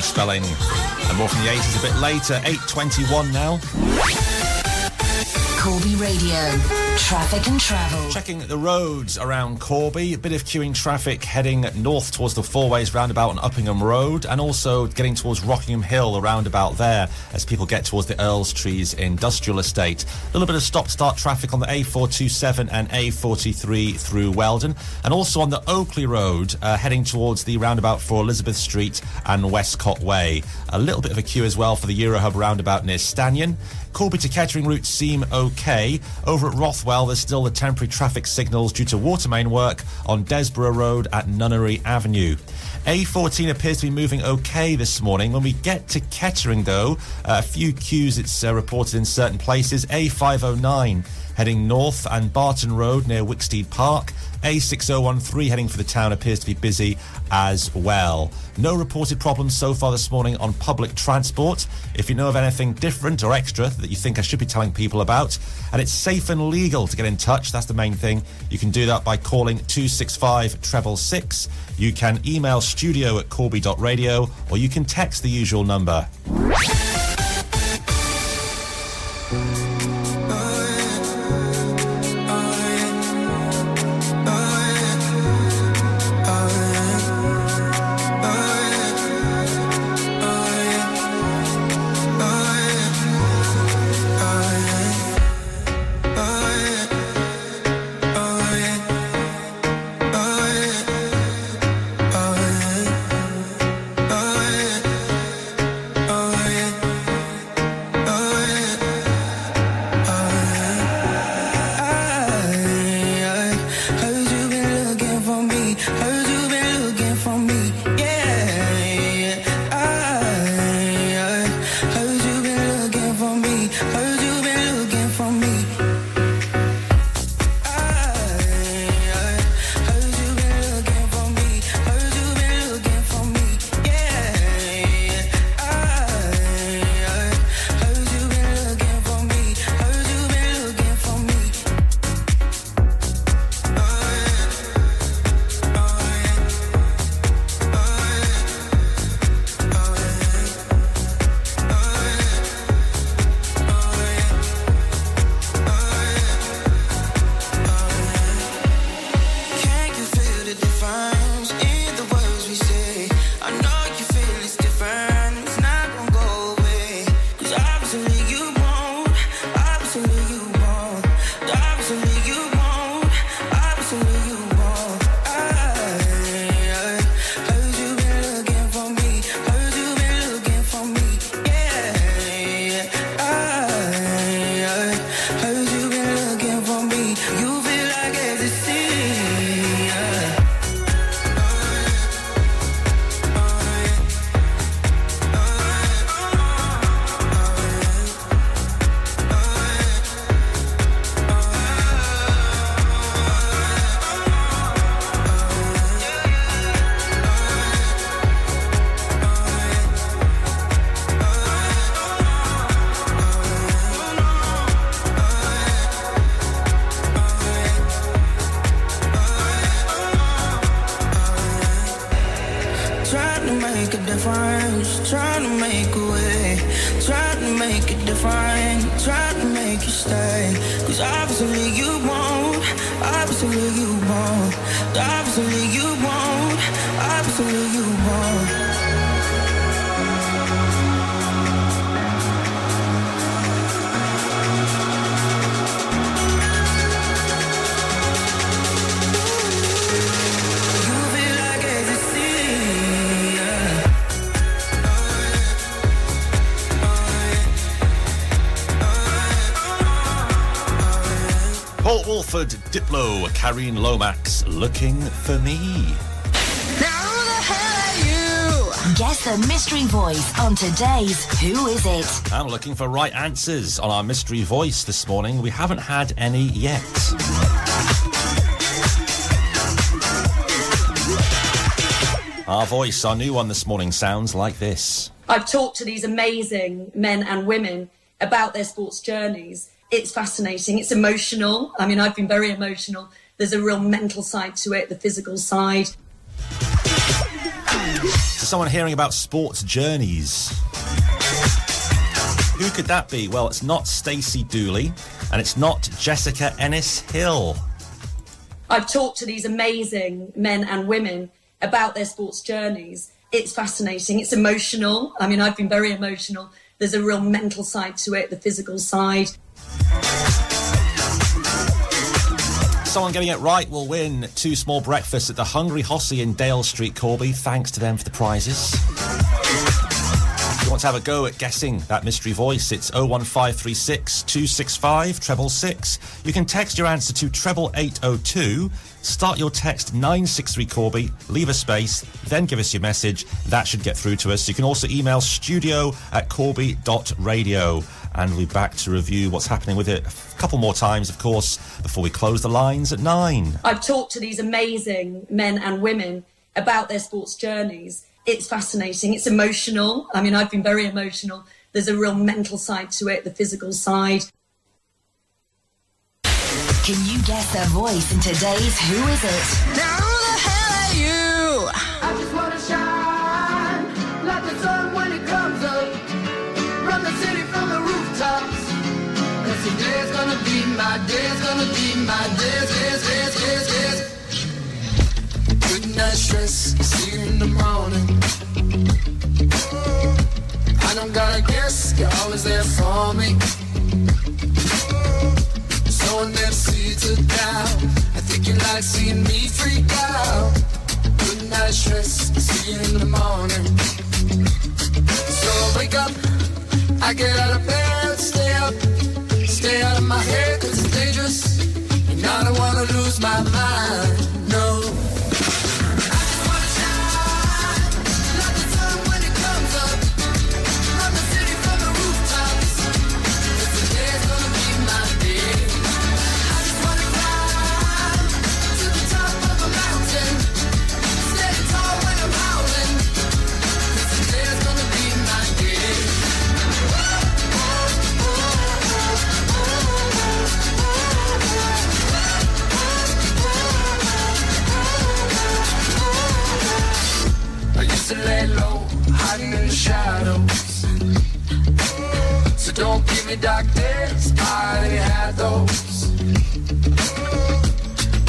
Spelling. And more from the 80s a bit later. 8.21 now. Radio. Traffic and travel. Checking the roads around Corby, a bit of queuing traffic heading north towards the Four Ways roundabout on Uppingham Road, and also getting towards Rockingham Hill, the roundabout there, as people get towards the Earlstrees Industrial Estate. A little bit of stop-start traffic on the A427 and A43 through Weldon, and also on the Oakley Road, uh, heading towards the roundabout for Elizabeth Street and Westcott Way. A little bit of a queue as well for the Eurohub roundabout near Stanion. Corby to Kettering routes seem okay. Over at Rothwell, there's still the temporary traffic signals due to water main work on Desborough Road at Nunnery Avenue. A14 appears to be moving okay this morning. When we get to Kettering, though, uh, a few queues it's uh, reported in certain places. A509 heading north and Barton Road near Wicksteed Park. A6013 heading for the town appears to be busy as well. No reported problems so far this morning on public transport. If you know of anything different or extra that you think I should be telling people about, and it's safe and legal to get in touch, that's the main thing. You can do that by calling 265 treble six. You can email studio at corby.radio or you can text the usual number. Karine Lomax, looking for me. Now who the hell are you? Guess the mystery voice on today's Who Is It? I'm looking for right answers on our mystery voice this morning. We haven't had any yet. Our voice, our new one this morning, sounds like this. I've talked to these amazing men and women about their sports journeys. It's fascinating. It's emotional. I mean, I've been very emotional. There's a real mental side to it, the physical side. So someone hearing about sports journeys. Who could that be? Well, it's not Stacey Dooley, and it's not Jessica Ennis Hill. I've talked to these amazing men and women about their sports journeys. It's fascinating. It's emotional. I mean, I've been very emotional. There's a real mental side to it, the physical side. Someone getting it right will win two small breakfasts at the Hungry Hossie in Dale Street, Corby. Thanks to them for the prizes. Want to have a go at guessing that mystery voice, it's 01536 265 treble six. You can text your answer to treble 802. Start your text 963 Corby, leave a space, then give us your message. That should get through to us. You can also email studio at corby.radio. And we'll be back to review what's happening with it a couple more times, of course, before we close the lines at nine. I've talked to these amazing men and women about their sports journeys. It's fascinating. It's emotional. I mean, I've been very emotional. There's a real mental side to it, the physical side. Can you guess their voice in today's Who Is It? Now who the hell are you? I just wanna shine like the sun when it comes up. Run the city from the rooftops. Cause today's gonna be my day, it's gonna be my day, yes, yes, yes, yes. Good night stress, see you in the morning. Mm. I don't gotta guess, you're always there for me. Mm. Sowing them seeds of doubt. I think you like seeing me freak out. Good night stress, see you in the morning. So I wake up, I get out of bed, stay up, stay out of my head 'cause it's dangerous. And I don't wanna lose my mind, no. Shadows. So don't give me dark days, I already had those.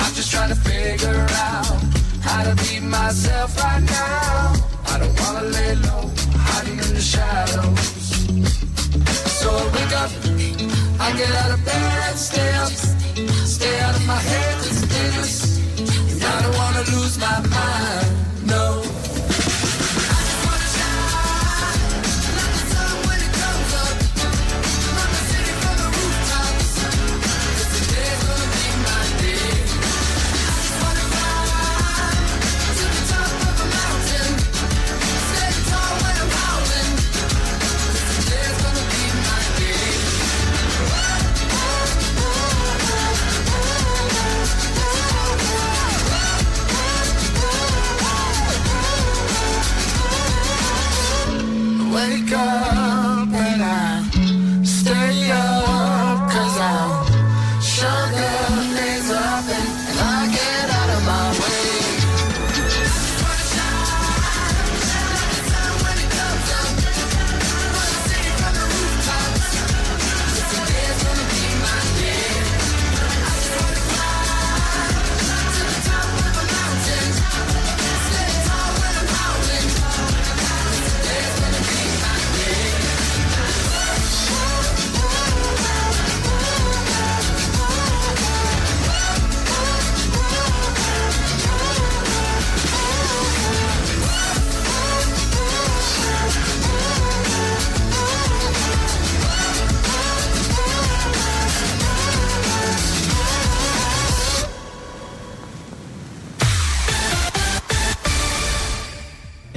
I'm just trying to figure out how to be myself right now. I don't wanna lay low, hiding in the shadows. So I wake up, I get out of bed, stay up, stay out of my head, it's dangerous. And I don't wanna lose my mind, no.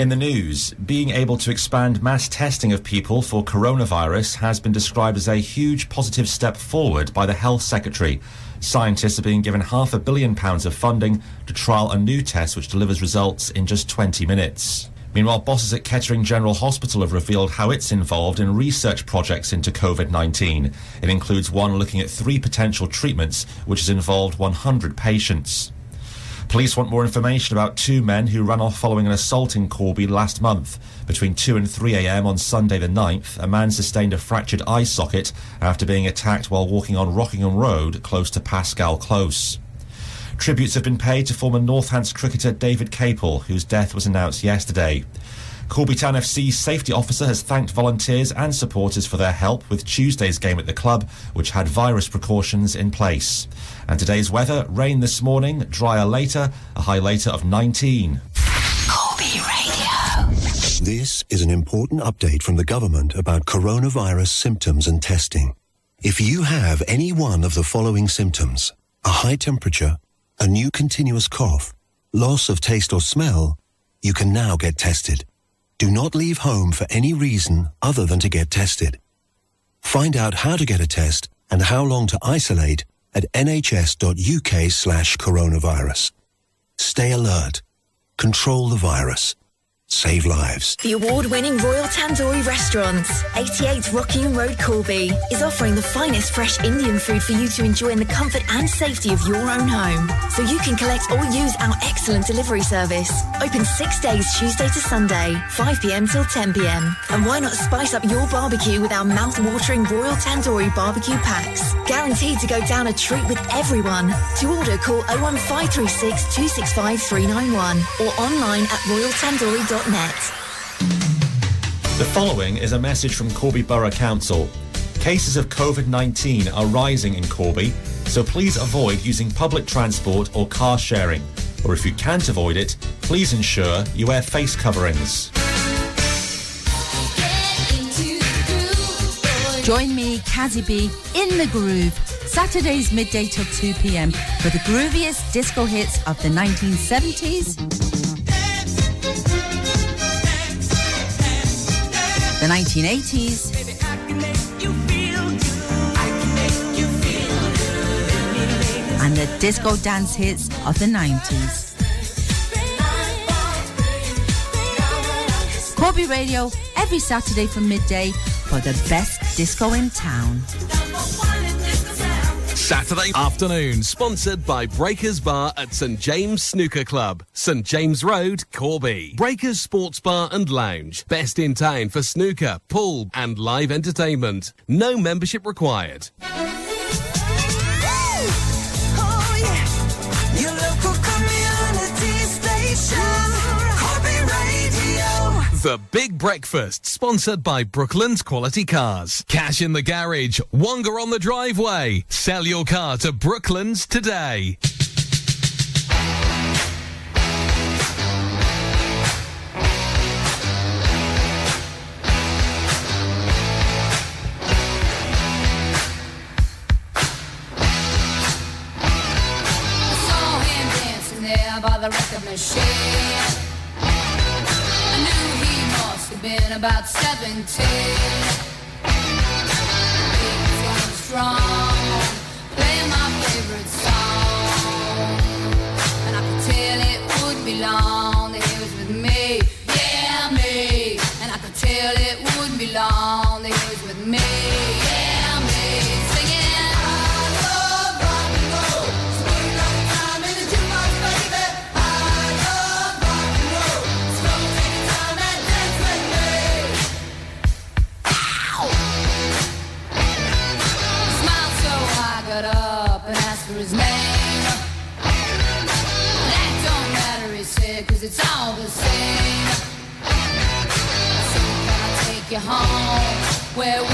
In the news, being able to expand mass testing of people for coronavirus has been described as a huge positive step forward by the Health Secretary. Scientists are being given half a billion pounds of funding to trial a new test which delivers results in just 20 minutes. Meanwhile, bosses at Kettering General Hospital have revealed how it's involved in research projects into COVID 19. It includes one looking at three potential treatments, which has involved 100 patients. Police want more information about two men who ran off following an assault in Corby last month. Between 2 and 3 a.m. on Sunday the 9th, a man sustained a fractured eye socket after being attacked while walking on Rockingham Road close to Pascal Close. Tributes have been paid to former Northants cricketer David Capel, whose death was announced yesterday. Corby Town FC's safety officer has thanked volunteers and supporters for their help with Tuesday's game at the club, which had virus precautions in place. And today's weather rain this morning, drier later, a high later of 19. Corby Radio. This is an important update from the government about coronavirus symptoms and testing. If you have any one of the following symptoms a high temperature, a new continuous cough, loss of taste or smell, you can now get tested. Do not leave home for any reason other than to get tested. Find out how to get a test and how long to isolate at nhs.uk slash coronavirus. Stay alert. Control the virus. Save lives. The award-winning Royal Tandoori Restaurants, 88 Rockingham Road, Corby, is offering the finest fresh Indian food for you to enjoy in the comfort and safety of your own home. So you can collect or use our excellent delivery service. Open six days, Tuesday to Sunday, 5 p.m. till 10 p.m. And why not spice up your barbecue with our mouth-watering Royal Tandoori barbecue packs? Guaranteed to go down a treat with everyone. To order, call 01536 265 391 or online at royaltandoori.net. The following is a message from Corby Borough Council. Cases of COVID 19 are rising in Corby, so please avoid using public transport or car sharing. Or if you can't avoid it, please ensure you wear face coverings. Join me, Kazzy B, in the groove, Saturdays midday till 2 p.m. for the grooviest disco hits of the 1970s, the 1980s, and the disco dance hits of the 90s. Corby Radio every Saturday from midday for the best disco in town. Saturday afternoon, sponsored by Breakers Bar at St James Snooker Club, St James Road, Corby. Breakers Sports Bar and Lounge, best in town for snooker, pool, and live entertainment. No membership required. The Big Breakfast, sponsored by Brooklands Quality Cars. Cash in the garage, Wonga on the driveway. Sell your car to Brooklands today. About 17. He was going strong, where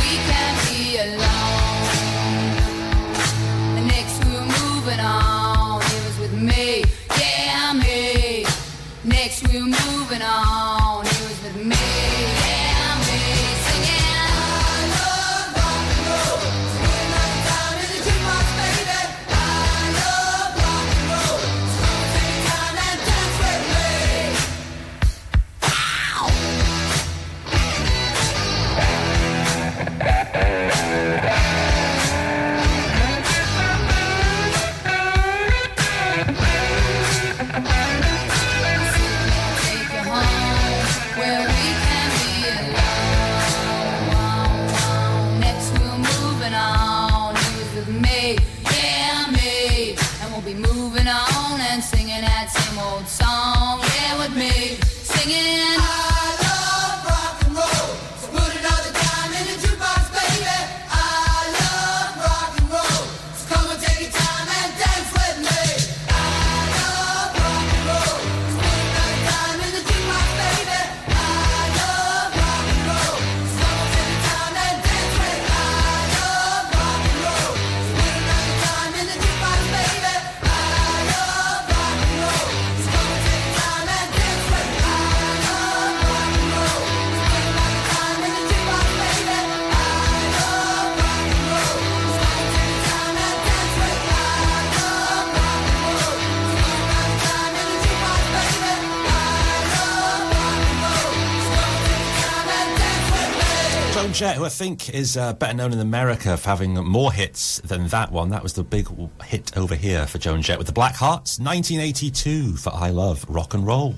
think is uh, better known in America for having more hits than that one. That was the big hit over here for Joan Jett with the Blackhearts, 1982 for I Love Rock and Roll.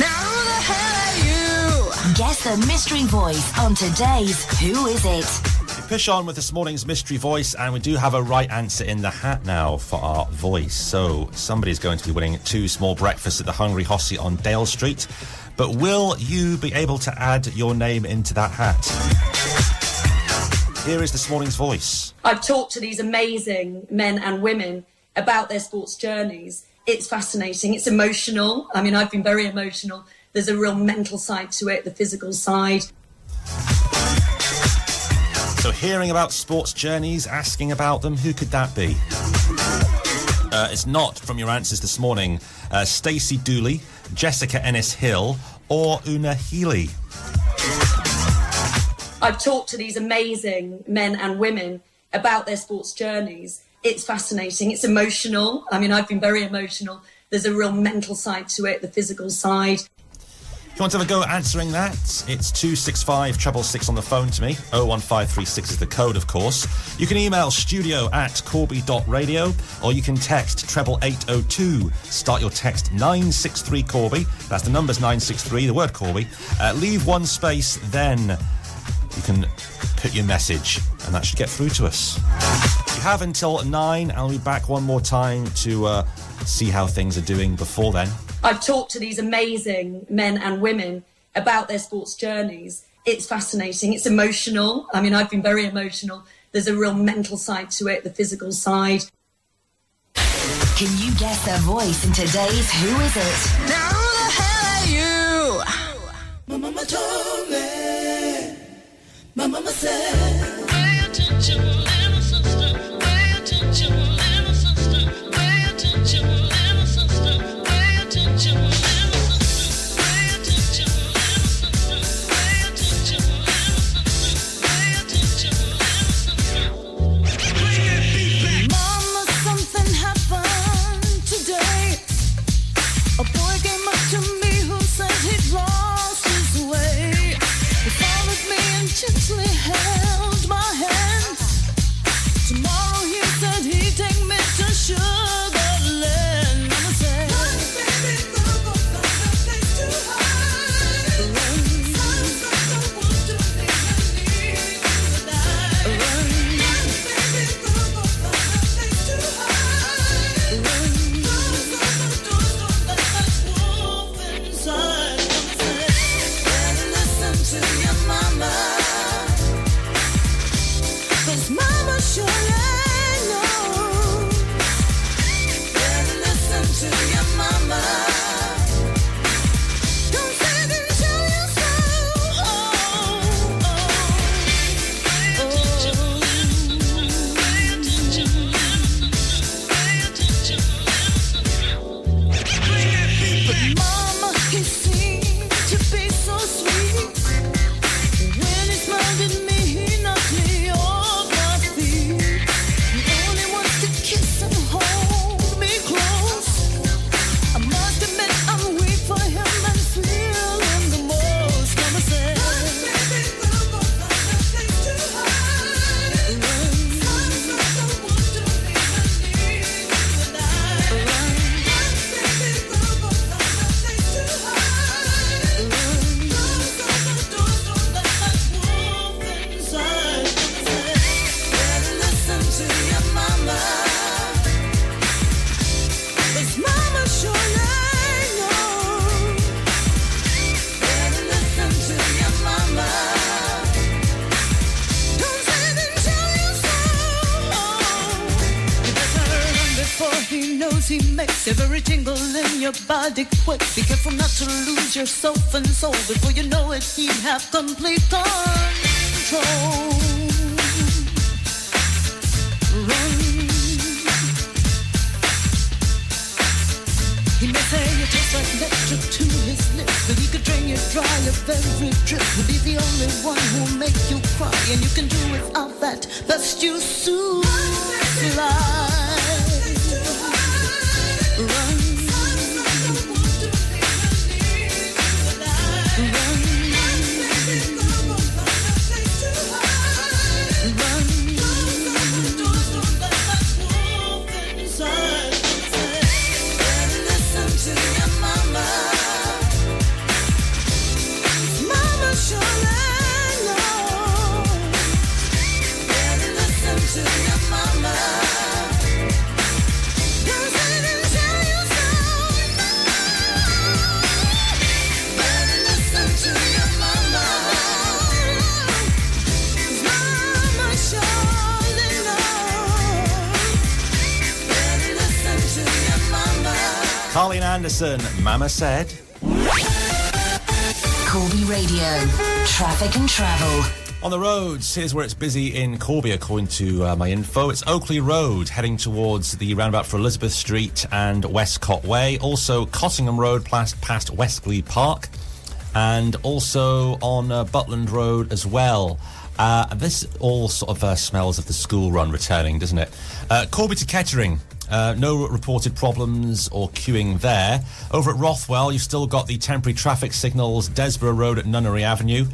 Now how are you? Guess the mystery voice on today's Who Is It? We push on with this morning's mystery voice, and we do have a right answer in the hat now for our voice. So somebody's going to be winning two small breakfasts at the Hungry Hossie on Dale Street. But will you be able to add your name into that hat? Here is this morning's voice. I've talked to these amazing men and women about their sports journeys. It's fascinating. It's emotional. I mean, I've been very emotional. There's a real mental side to it, the physical side. So, hearing about sports journeys, asking about them, who could that be? Uh, it's not from your answers this morning. Uh, Stacey Dooley, Jessica Ennis Hill, or Una Healy. I've talked to these amazing men and women about their sports journeys. It's fascinating. It's emotional. I mean, I've been very emotional. There's a real mental side to it, the physical side. If you want to have a go at answering that, it's 265 treble six on the phone to me. 01536 is the code, of course. You can email studio at corby.radio or you can text treble 802. Start your text 963 Corby. That's the numbers 963, the word Corby. Uh, leave one space, then you can put your message, and that should get through to us. You have until nine. I'll be back one more time to uh, see how things are doing before then. I've talked to these amazing men and women about their sports journeys. It's fascinating. It's emotional. I mean, I've been very emotional. There's a real mental side to it, the physical side. Can you guess their voice in today's Who Is It? Now who the hell are you? My mama told me. My mama said. Pay attention, he makes every tingle in your body quake. Be careful not to lose yourself and soul. Before you know it, he have complete control. Run. He may say you taste like nectar to his lips, but he could drain you dry of every drip. He'll be the only one who'll make you cry, and you can do without that. Best you soon slide. Anderson, Mama said. Corby Radio. Traffic and travel. On the roads, here's where it's busy in Corby, according to uh, my info. It's Oakley Road, heading towards the roundabout for Elizabeth Street and Westcott Way. Also, Cottingham Road, past, past West Glebe Park. And also on uh, Butland Road as well. Uh, this all sort of uh, smells of the school run returning, doesn't it? Uh, Corby to Kettering. Uh, no reported problems or queuing there. Over at Rothwell, you've still got the temporary traffic signals, Desborough Road at Nunnery Avenue.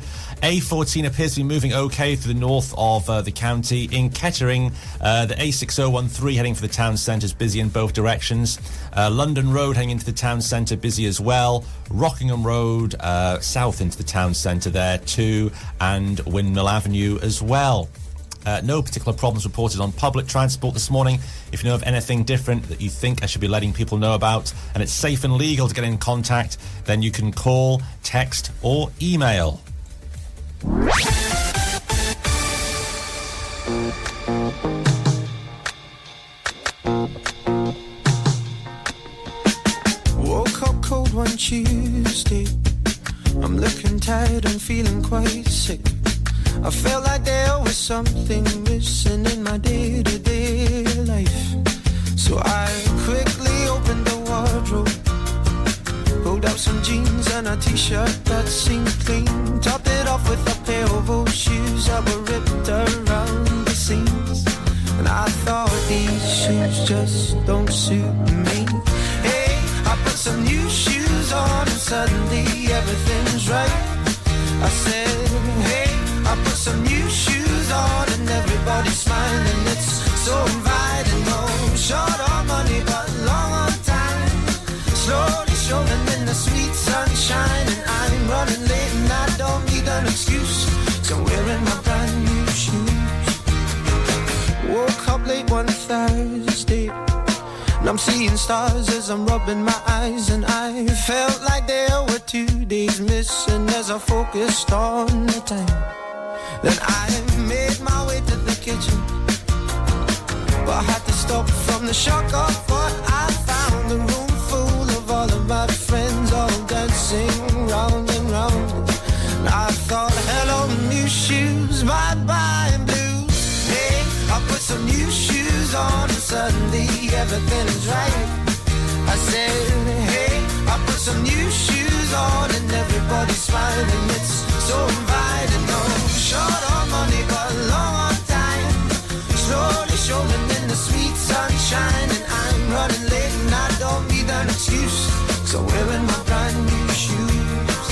A14 appears to be moving okay through the north of uh, the county. In Kettering, uh, the A6013 heading for the town centre is busy in both directions. Uh, London Road heading into the town centre busy as well. Rockingham Road uh, south into the town centre there too, and Windmill Avenue as well. Uh, no particular problems reported on public transport this morning. If you know of anything different that you think I should be letting people know about, and it's safe and legal to get in contact, then you can call, text, or email. Woke up cold one Tuesday. I'm looking tired and feeling quite sick. I felt like there was something missing in my day to day life. So I quickly opened the wardrobe, pulled out some jeans and a t shirt that seemed clean, topped it off with a pair of old shoes that were ripped around the seams. And I thought these shoes just don't suit me. Hey, I put some new shoes on and suddenly everything's right. I said, hey, I put some new shoes on and everybody's smiling. It's so inviting. home. short on money, but long on time. Slowly strolling in the sweet sunshine, and I'm running late and I don't need an excuse. So I'm wearing my brand new shoes. Woke up late one Thursday. And I'm seeing stars as I'm rubbing my eyes, and I felt like there were two days missing as I focused on the time. Then I made my way to the kitchen, but I had to stop from the shock of what I found. A room full of all of my friends, all dancing round and round. And I thought, hello, new shoes, bye bye, blues. Hey, I put some new shoes on, and suddenly everything's right. I said, hey, I put some new shoes on, and everybody's smiling. It's so short on money, but long on time. In the sweet sunshine, and I'm running late, and I don't need an excuse. So wearing my brand new shoes.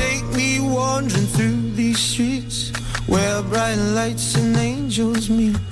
Take me wandering through these streets where bright lights and angels meet.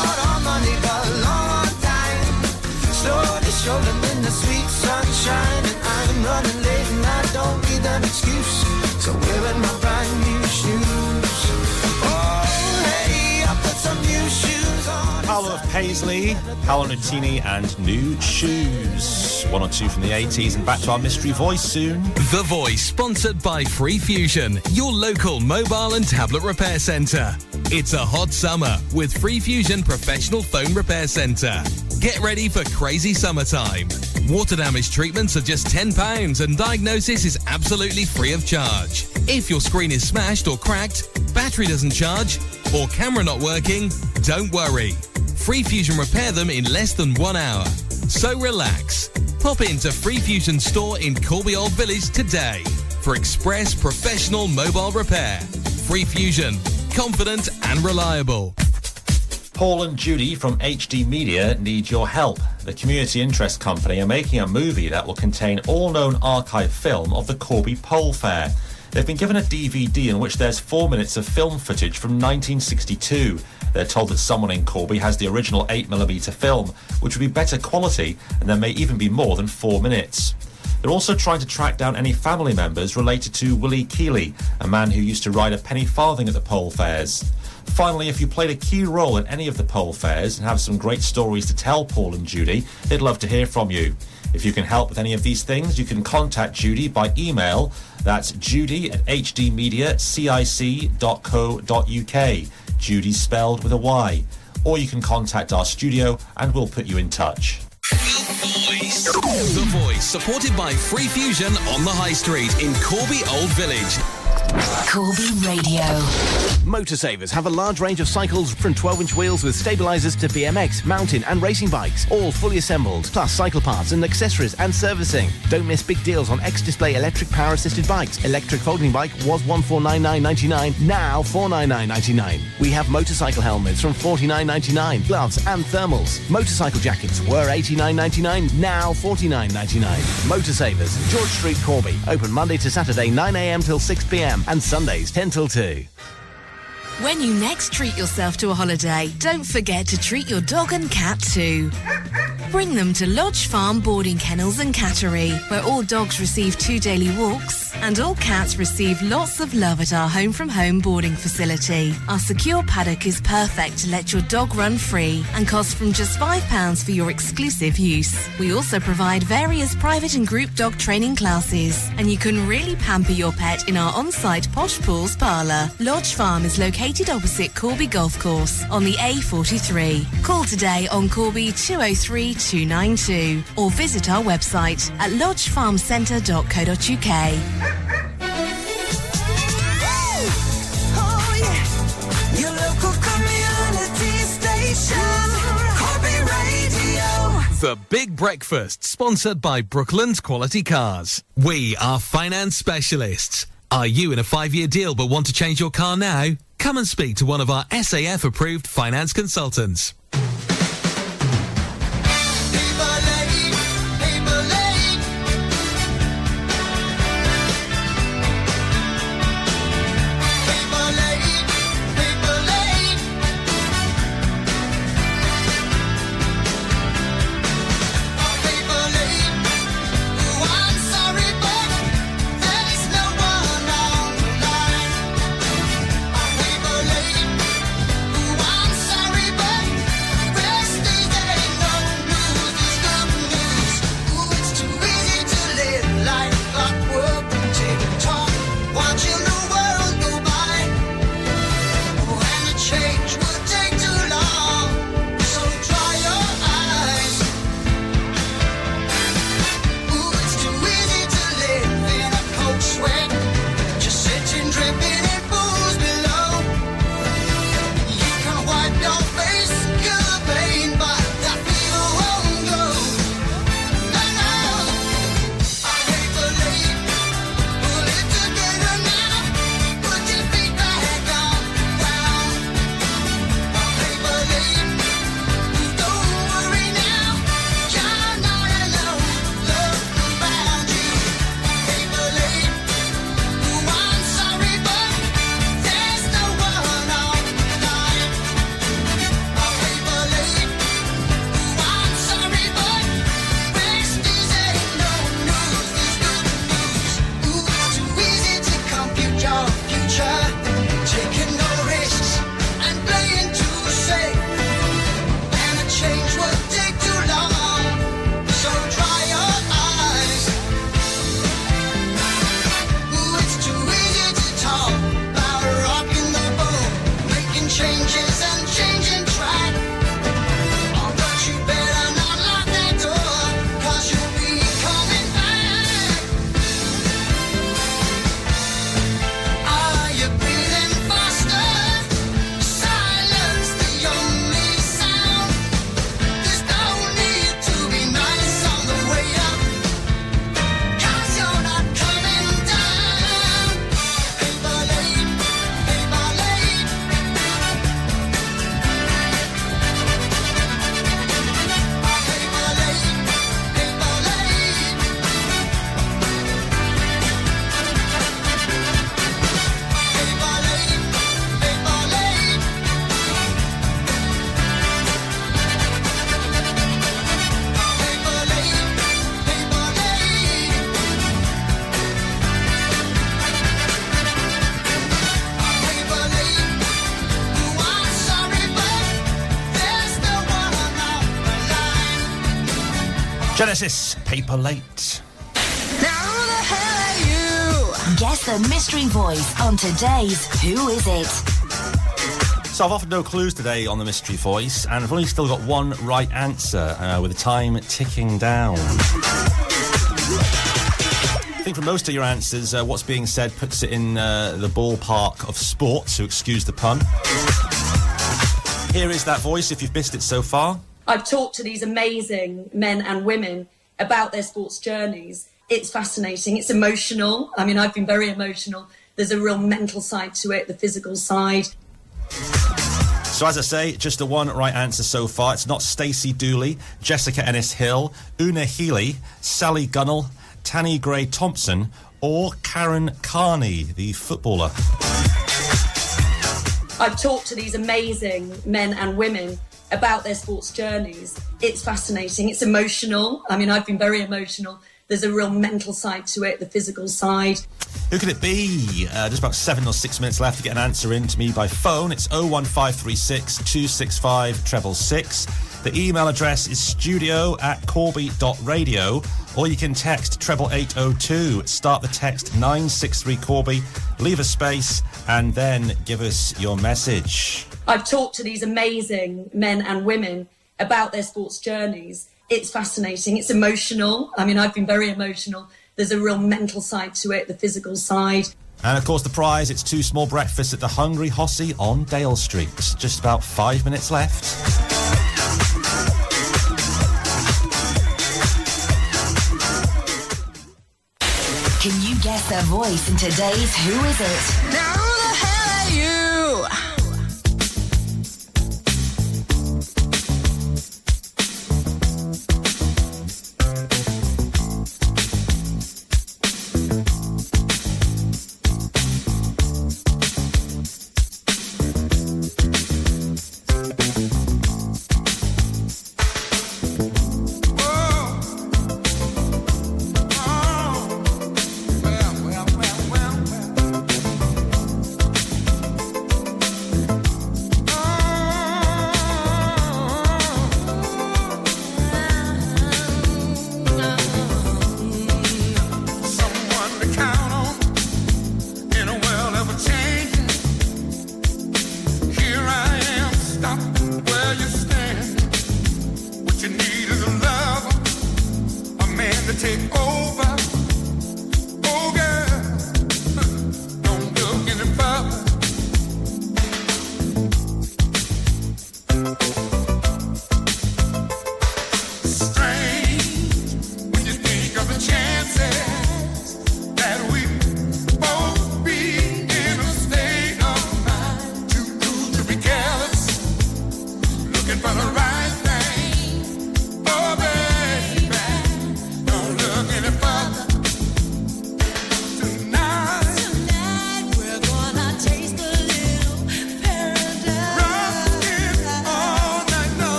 Short on money, but long on time. Slowly strolling in the sweet sunshine, and I'm running late and I don't need an excuse. Paisley, Paolo Nutini, and New Shoes. One or two from the 80s, and back to our mystery voice soon. The Voice, sponsored by Free Fusion, your local mobile and tablet repair centre. It's a hot summer with Free Fusion Professional Phone Repair Centre. Get ready for crazy summertime. Water damage treatments are just £10 and diagnosis is absolutely free of charge. If your screen is smashed or cracked, battery doesn't charge, or camera not working, don't worry. Free Fusion repair them in less than one hour. So relax. Pop into Free Fusion store in Corby Old Village today for express professional mobile repair. Free Fusion, confident and reliable. Paul and Judy from HD Media need your help. The Community Interest Company are making a movie that will contain all known archive film of the Corby Pole Fair. They've been given a DVD in which there's four minutes of film footage from 1962. They're told that someone in Corby has the original 8mm film, which would be better quality, and there may even be more than four minutes. They're also trying to track down any family members related to Willie Keeley, a man who used to ride a penny farthing at the pole fairs. Finally, if you played a key role at any of the pole fairs and have some great stories to tell Paul and Judy, they'd love to hear from you. If you can help with any of these things, you can contact Judy by email. That's judy at hdmediacic.co.uk. Judy spelled with a Y. Or you can contact our studio and we'll put you in touch. The Voice, supported by Free Fusion on the High Street in Corby Old Village. Corby Radio. Motorsavers have a large range of cycles from 12 inch wheels with stabilizers to BMX, mountain, and racing bikes, all fully assembled, plus cycle parts and accessories and servicing. Don't miss big deals on X Display electric power assisted bikes. Electric folding bike was 1499.99, now 499.99. We have motorcycle helmets from 49.99, gloves and thermals. Motorcycle jackets were 89.99, now 49.99. Motorsavers, George Street, Corby. Open Monday to Saturday, 9am till 6pm, and Sundays, 10 till 2. When you next treat yourself to a holiday, don't forget to treat your dog and cat too. Bring them to Lodge Farm Boarding Kennels and Cattery, where all dogs receive two daily walks and all cats receive lots of love at our home from home boarding facility. Our secure paddock is perfect to let your dog run free and costs from just £5 for your exclusive use. We also provide various private and group dog training classes, and you can really pamper your pet in our on-site Posh Pools parlour. Lodge Farm is located opposite Corby Golf Course on the A43. Call today on Corby 203 292 or visit our website at lodgefarmcentre.co.uk. The Big Breakfast, sponsored by Brooklands Quality Cars. We are finance specialists. Are you in a five year deal but want to change your car now? Come and speak to one of our SAF approved finance consultants. Genesis, Paperlate. Now who the hell are you? Guess the mystery voice on today's Who Is It? So I've offered no clues today on the mystery voice, and I've only still got one right answer uh, with the time ticking down. I think for most of your answers, uh, what's being said puts it in uh, the ballpark of sport, so excuse the pun. Here is that voice if you've missed it so far. I've talked to these amazing men and women about their sports journeys. It's fascinating. It's emotional. I mean, I've been very emotional. There's a real mental side to it, the physical side. So as I say, just the one right answer so far. It's not Stacey Dooley, Jessica Ennis Hill, Una Healy, Sally Gunnell, Tanni Grey Thompson, or Karen Carney, the footballer. I've talked to these amazing men and women about their sports journeys. It's fascinating. It's emotional. I mean, I've been very emotional. There's a real mental side to it, the physical side. Who could it be? Uh, just about seven or six minutes left to get an answer in to me by phone. It's 01536 265 treble six. The email address is studio at corby.radio, or you can text treble 802. Start the text 963 Corby, leave a space, and then give us your message. I've talked to these amazing men and women about their sports journeys. It's fascinating. It's emotional. I mean, I've been very emotional. There's a real mental side to it, the physical side. And of course, the prize it's two small breakfasts at the Hungry Hossie on Dale Street. Just about five minutes left. Can you guess their voice in today's Who Is It? Now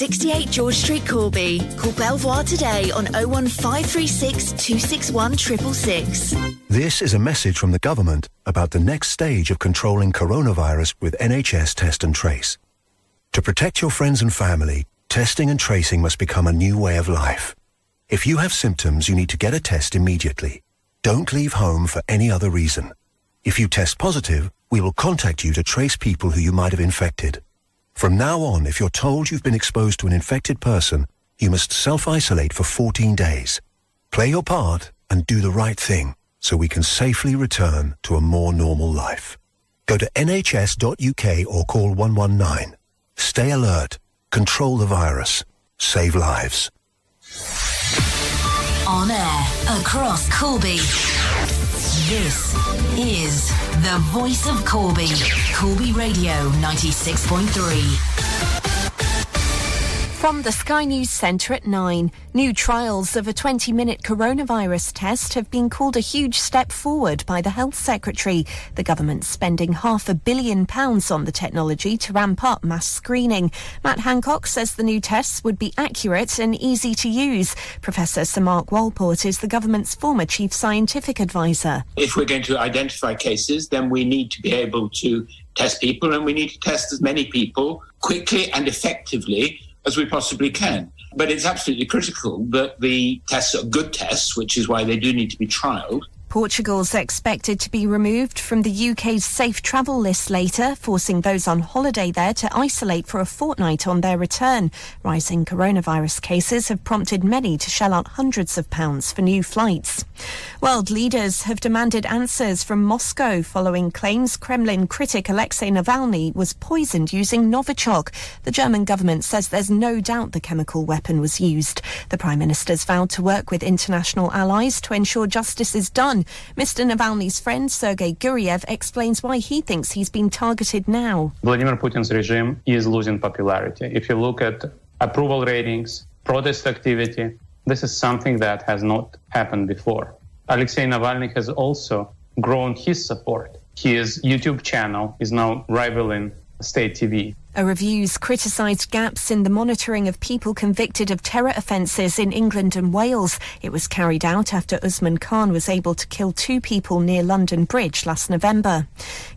68 George Street, Corby. Call Belvoir today on 01536 261 666. This is a message from the government about the next stage of controlling coronavirus with NHS Test and Trace. To protect your friends and family, testing and tracing must become a new way of life. If you have symptoms, you need to get a test immediately. Don't leave home for any other reason. If you test positive, we will contact you to trace people who you might have infected. From now on, if you're told you've been exposed to an infected person, you must self-isolate for 14 days. Play your part and do the right thing so we can safely return to a more normal life. Go to nhs.uk or call 119. Stay alert. Control the virus. Save lives. On air, across Corby. This is the voice of Corby. Corby Radio 96.3. From the Sky News Centre at 9, new trials of a 20 minute coronavirus test have been called a huge step forward by the Health Secretary. The government's spending half a billion pounds on the technology to ramp up mass screening. Matt Hancock says the new tests would be accurate and easy to use. Professor Sir Mark Walport is the government's former chief scientific advisor. If we're going to identify cases, then we need to be able to test people and we need to test as many people quickly and effectively as we possibly can. But it's absolutely critical that the tests are good tests, which is why they do need to be trialled. Portugal's expected to be removed from the UK's safe travel list later, forcing those on holiday there to isolate for a fortnight on their return. Rising coronavirus cases have prompted many to shell out hundreds of pounds for new flights. World leaders have demanded answers from Moscow following claims Kremlin critic Alexei Navalny was poisoned using Novichok. The German government says there's no doubt the chemical weapon was used. The Prime Minister's vowed to work with international allies to ensure justice is done. Mr. Navalny's friend Sergei Guriev explains why he thinks he's been targeted now. Vladimir Putin's regime is losing popularity. If you look at approval ratings, protest activity, this is something that has not happened before. Alexei Navalny has also grown his support. His YouTube channel is now rivaling state TV. A review's criticised gaps in the monitoring of people convicted of terror offences in England and Wales. It was carried out after Usman Khan was able to kill two people near London Bridge last November.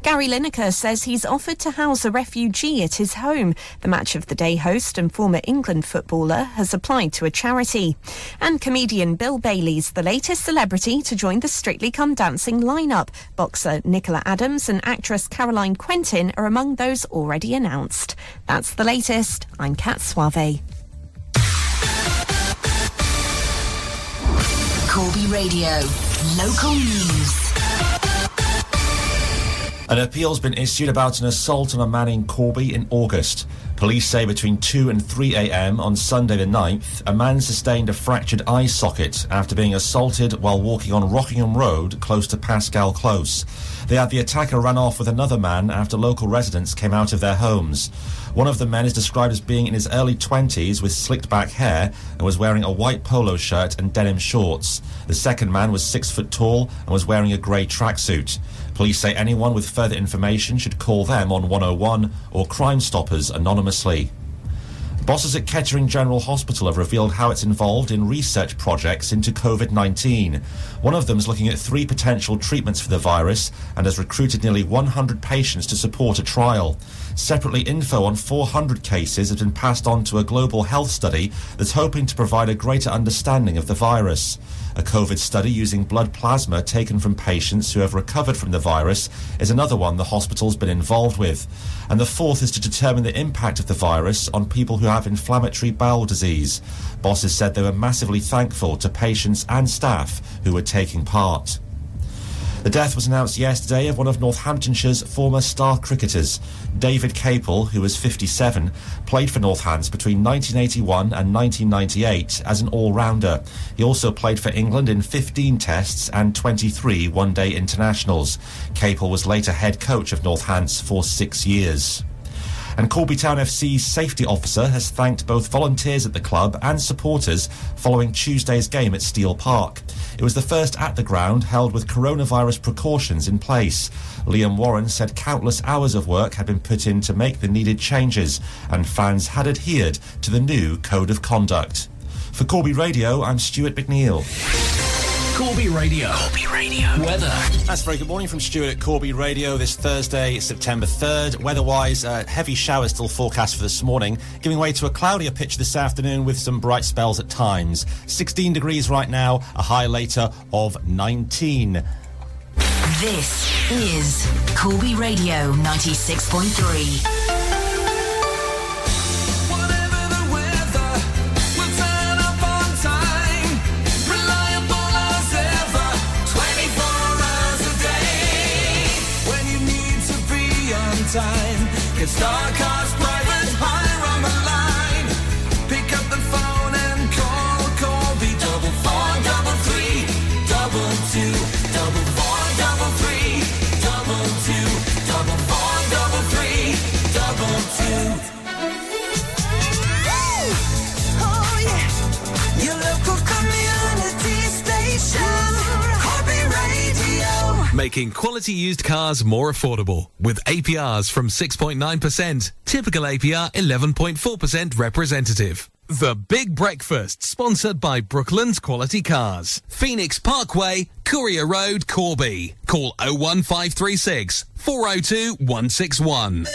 Gary Lineker says he's offered to house a refugee at his home. The match of the day host and former England footballer has applied to a charity. And comedian Bill Bailey's the latest celebrity to join the Strictly Come Dancing lineup. Boxer Nicola Adams and actress Caroline Quentin are among those already announced. That's the latest. I'm Kat Suave. Corby Radio. Local news. An appeal's been issued about an assault on a man in Corby in August. Police say between 2 and 3 a.m. on Sunday the 9th, a man sustained a fractured eye socket after being assaulted while walking on Rockingham Road close to Pascal Close. They had the attacker run off with another man after local residents came out of their homes. One of the men is described as being in his early 20s with slicked back hair and was wearing a white polo shirt and denim shorts. The second man was six foot tall and was wearing a grey tracksuit. Police say anyone with further information should call them on 101 or Crime Stoppers anonymously. Bosses at Kettering General Hospital have revealed how it's involved in research projects into COVID 19. One of them is looking at three potential treatments for the virus and has recruited nearly 100 patients to support a trial. Separately, info on 400 cases has been passed on to a global health study that's hoping to provide a greater understanding of the virus. A COVID study using blood plasma taken from patients who have recovered from the virus is another one the hospital's been involved with. And the fourth is to determine the impact of the virus on people who have inflammatory bowel disease. Bosses said they were massively thankful to patients and staff who were taking part. The death was announced yesterday of one of Northamptonshire's former star cricketers. David Capel, who was 57, played for Northants between 1981 and 1998 as an all-rounder. He also played for England in 15 tests and 23 one-day internationals. Capel was later head coach of Northants for six years. And Corby Town FC's safety officer has thanked both volunteers at the club and supporters following Tuesday's game at Steel Park. It was the first at the ground held with coronavirus precautions in place. Liam Warren said countless hours of work had been put in to make the needed changes, and fans had adhered to the new code of conduct. For Corby Radio, I'm Stuart McNeil. Corby Radio. Corby Radio. Weather. That's very good morning from Stuart at Corby Radio this Thursday, September 3rd. Weather-wise, uh, heavy showers still forecast for this morning, giving way to a cloudier pitch this afternoon with some bright spells at times. 16 degrees right now, a high later of 19. This is Corby Radio 96.3. time, get Starcars private Making quality used cars more affordable with APRs from 6.9%, typical APR 11.4% representative. The Big Breakfast, sponsored by Brooklands Quality Cars. Phoenix Parkway, Courier Road, Corby. Call 01536 402 161.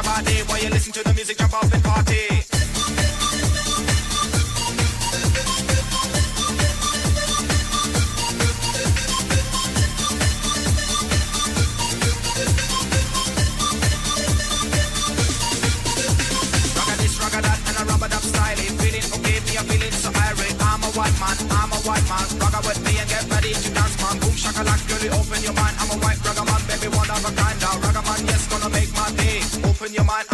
About it. While you listen to the music, jump up and party. Ragga this, ragga that, and a rubber dub style. Feeling okay, me a feeling so irate. I'm a white man, I'm a white man. Ragga with me and get ready to dance, man. Boom shakalak, girl, you open your mind. I'm a white ragga Open your mind,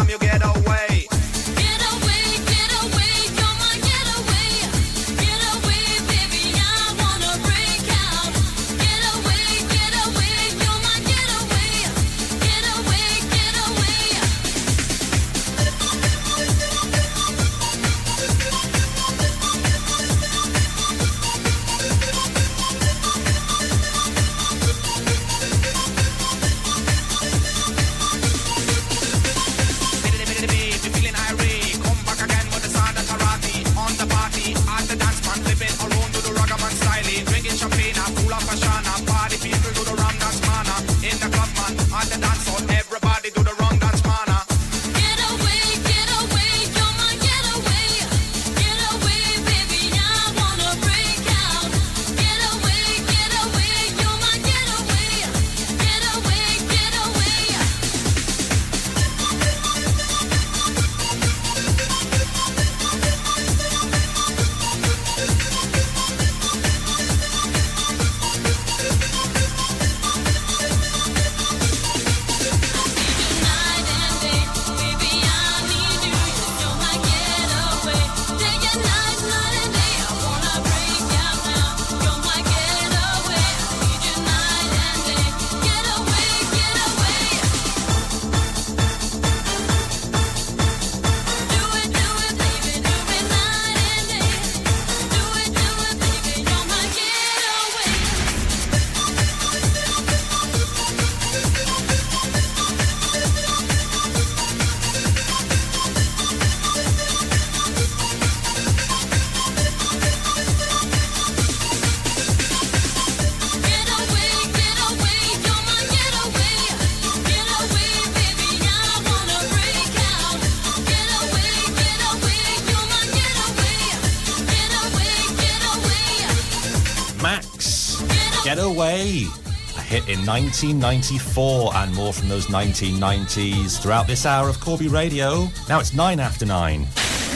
1994 and more from those 1990s throughout this hour of Corby Radio. Now it's nine after nine.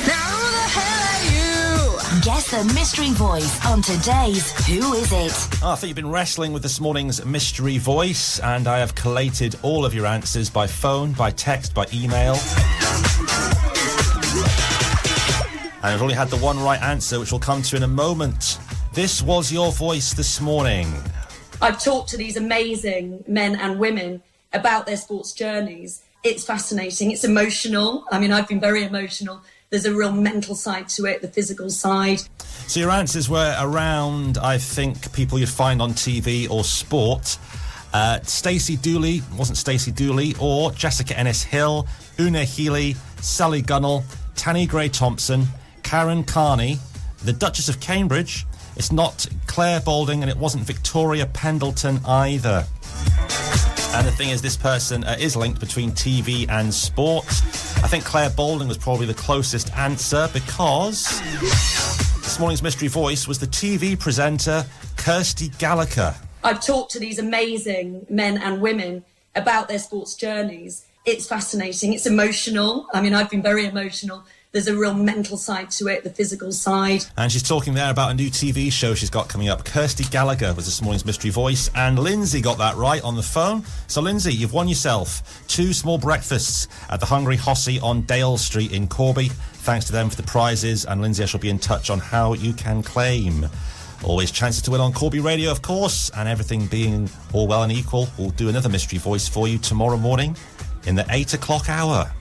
Guess the hell are you? Yes, the mystery voice on today's Who Is It? Oh, I think you've been wrestling with this morning's mystery voice, and I have collated all of your answers by phone, by text, by email. And I've only had the one right answer, which we'll come to in a moment. This was your voice this morning. I've talked to these amazing men and women about their sports journeys. It's fascinating. It's emotional. I mean, I've been very emotional. There's a real mental side to it, the physical side. So your answers were around, I think, people you'd find on TV or sport. Uh, Stacey Dooley, wasn't Stacey Dooley, or Jessica Ennis Hill, Una Healy, Sally Gunnell, Tanni Grey Thompson, Karen Carney, the Duchess of Cambridge. It's not Clare Balding, and it wasn't Victoria Pendleton either. And the thing is, this person uh, is linked between TV and sport. I think Clare Balding was probably the closest answer because this morning's mystery voice was the TV presenter Kirsty Gallagher. I've talked to these amazing men and women about their sports journeys. It's fascinating. It's emotional. I mean, I've been very emotional. There's a real mental side to it, the physical side. And she's talking there about a new TV show she's got coming up. Kirsty Gallagher was this morning's mystery voice, and Lindsay got that right on the phone. So, Lindsay, you've won yourself two small breakfasts at the Hungry Hossie on Dale Street in Corby. Thanks to them for the prizes, and Lindsay, I shall be in touch on how you can claim. Always chances to win on Corby Radio, of course, and everything being all well and equal, we'll do another mystery voice for you tomorrow morning in the 8 o'clock hour.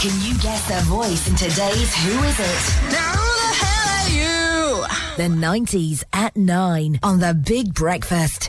Can you guess their voice in today's Who Is It? Now who the hell are you? The 90s at 9 on The Big Breakfast.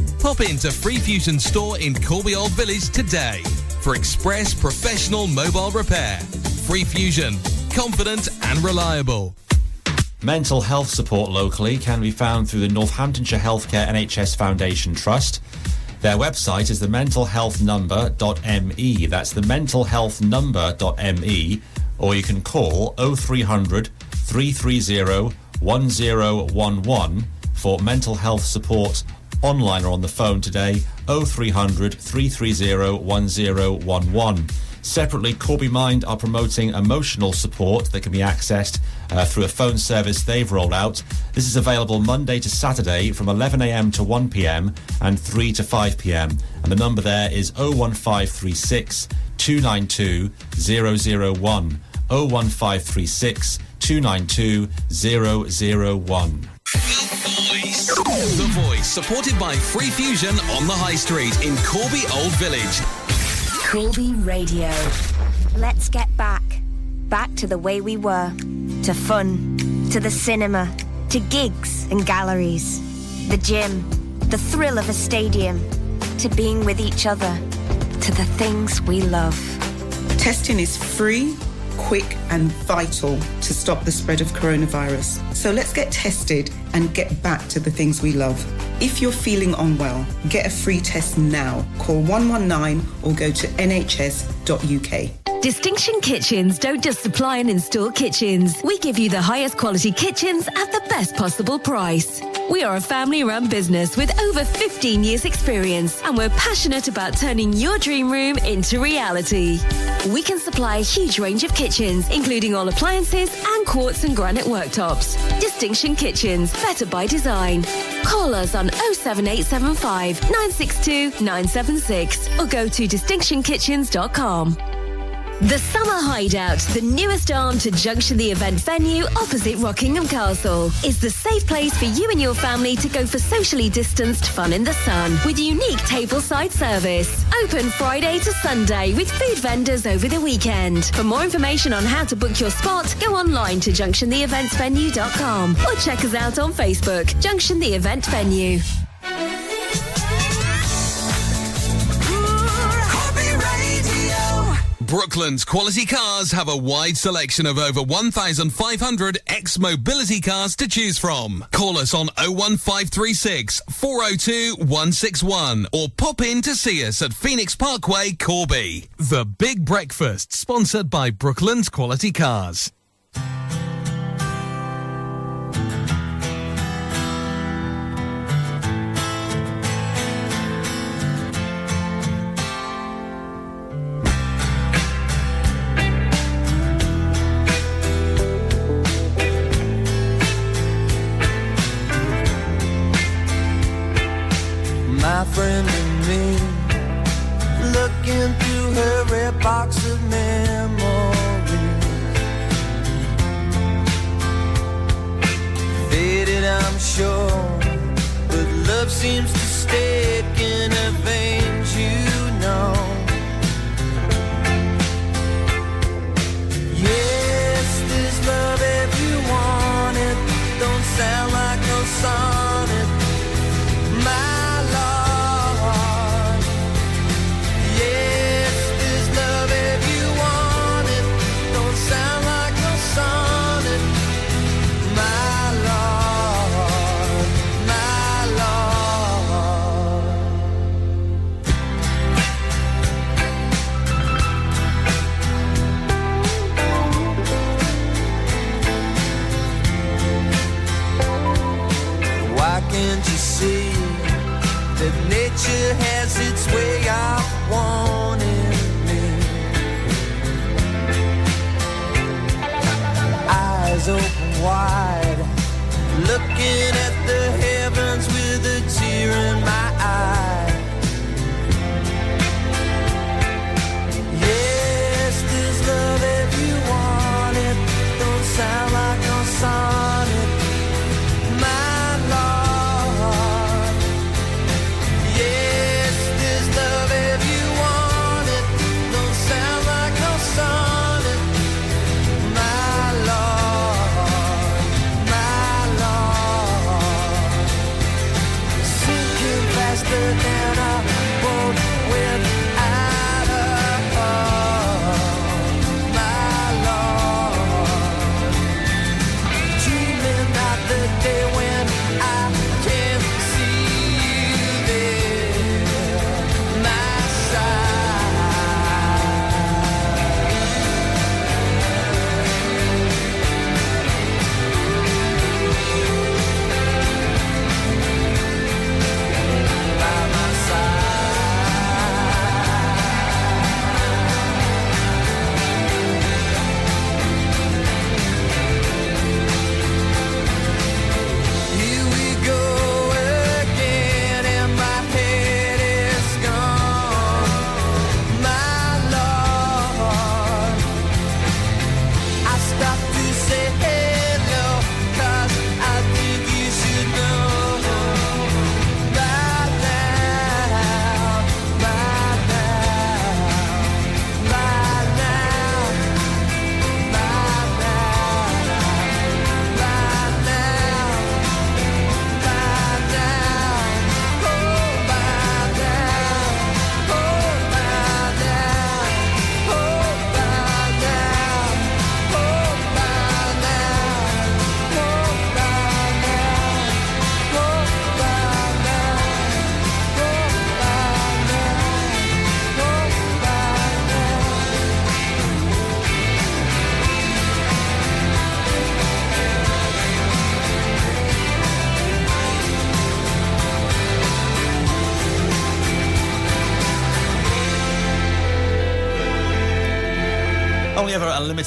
Pop into Free Fusion store in Corby Old Village today for express professional mobile repair. Free Fusion, confident and reliable. Mental health support locally can be found through the Northamptonshire Healthcare NHS Foundation Trust. Their website is the mentalhealthnumber.me. That's the mentalhealthnumber.me. Or you can call 0300 330 1011 for mental health support online or on the phone today 0300 330 1011. Separately, Corby Mind are promoting emotional support that can be accessed uh, through a phone service they've rolled out. This is available Monday to Saturday from 11am to 1pm and 3 to 5pm. And the number there is 01536 292 001. 01536 292 001. The Voice, supported by Free Fusion on the High Street in Corby Old Village. Corby Radio. Let's get back. Back to the way we were. To fun. To the cinema. To gigs and galleries. The gym. The thrill of a stadium. To being with each other. To the things we love. Testing is free, quick, and vital to stop the spread of coronavirus. So let's get tested and get back to the things we love. If you're feeling unwell, get a free test now. Call 119 or go to Distinction Kitchens don't just supply and install kitchens. We give you the highest quality kitchens at the best possible price. We are a family run business with over 15 years experience and we're passionate about turning your dream room into reality. We can supply a huge range of kitchens, including all appliances and quartz and granite worktops. Distinction Kitchens, better by design. Call us on 07875 962 976 or go to distinctionkitchens.com. The Summer Hideout, the newest arm to Junction the event venue opposite Rockingham Castle, is the safe place for you and your family to go for socially distanced fun in the sun with unique tableside service. Open Friday to Sunday with food vendors over the weekend. For more information on how to book your spot, go online to junctiontheeventsvenue.com or check us out on Facebook, Junction the Event Venue. Brooklands Quality Cars have a wide selection of over 1,500 X Motability cars to choose from. Call us on 01536 402 161 or pop in to see us at Phoenix Parkway, Corby. The Big Breakfast, sponsored by Brooklands Quality Cars. Seems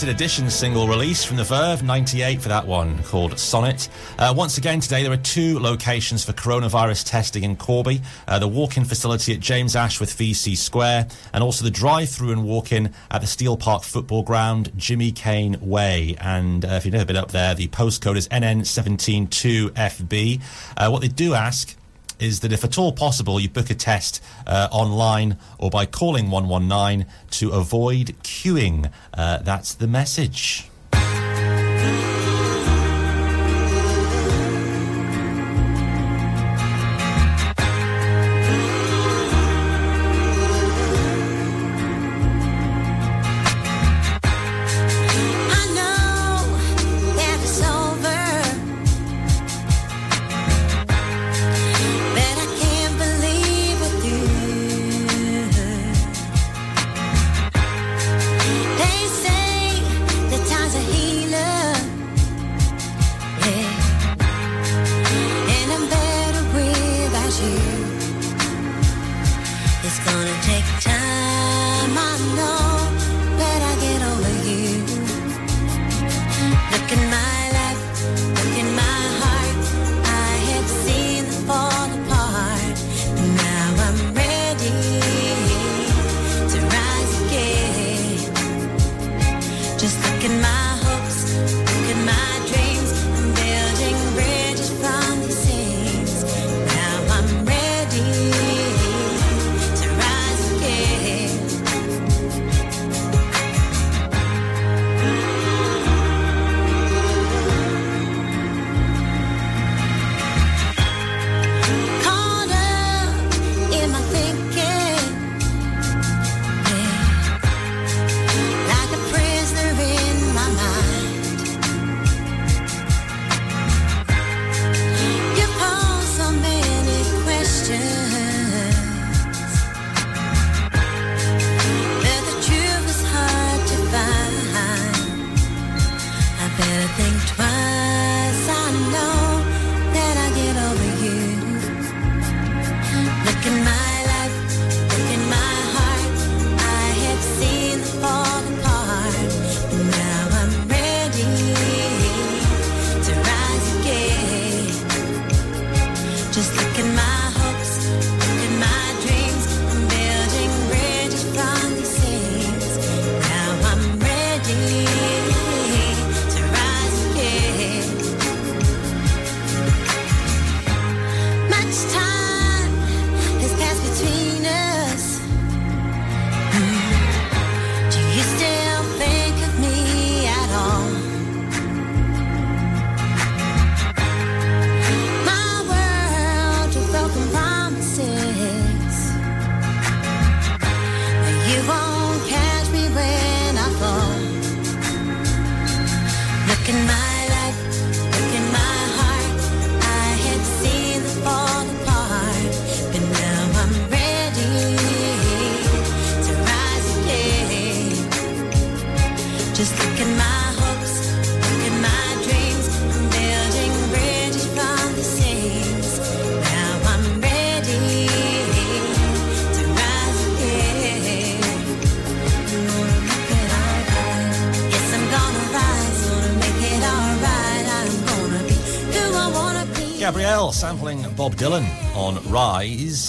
limited edition single release from the Verve, 98 for that one, called Sonnet. Uh, once again today, there are two locations for coronavirus testing in Corby. Uh, the walk-in facility at James Ashworth VC Square, and also the drive-through and walk-in at the Steel Park Football Ground, Jimmy Kane Way. And uh, if you've never been up there, the postcode is NN172FB. Uh, what they do ask is that if at all possible, you book a test uh, online or by calling 119 to avoid queuing. Uh, that's the message.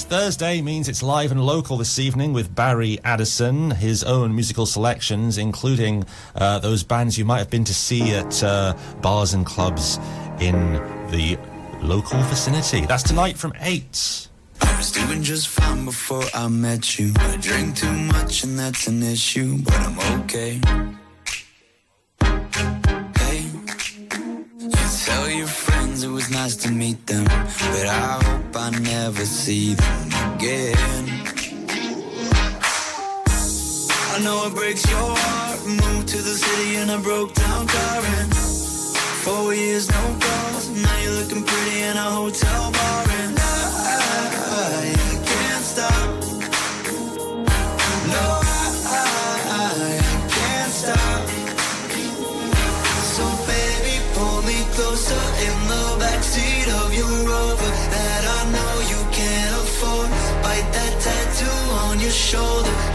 Thursday means it's live and local this evening with Barry Addison, his own musical selections, including uh, those bands you might have been to see at uh, bars and clubs in the local vicinity. That's tonight from 8. I was doing just fine before I met you. I drink too much and that's an issue, but I'm okay. Hey, you tell your friends it was nice to meet them, but I hope I never see them Moved to the city in a broke down car and four years no calls. Now you're looking pretty in a hotel bar and I, I can't stop. No, I, I can't stop. So baby, pull me closer in the backseat of your Rover that I know you can't afford. Bite that tattoo on your shoulder.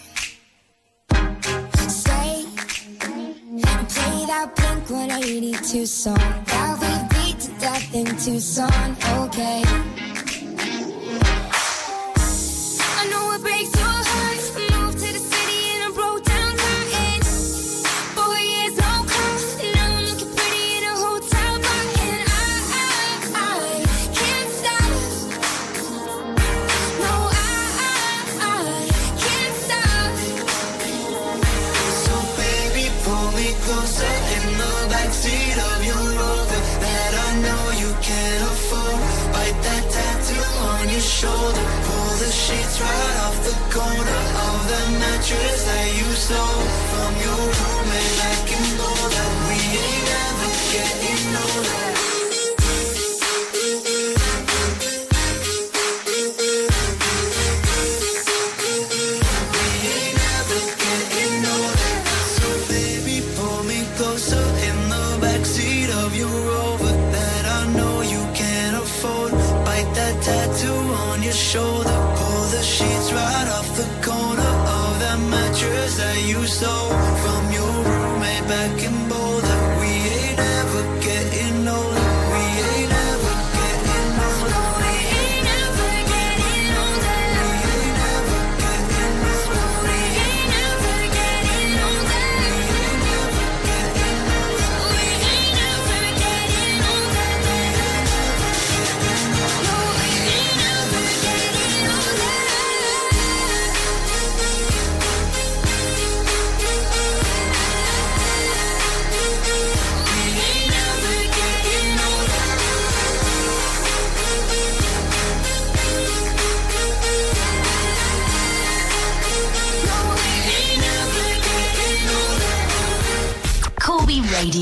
That Blink 182 song that we beat to death in Tucson. Okay. Right off the corner of the mattress that you stole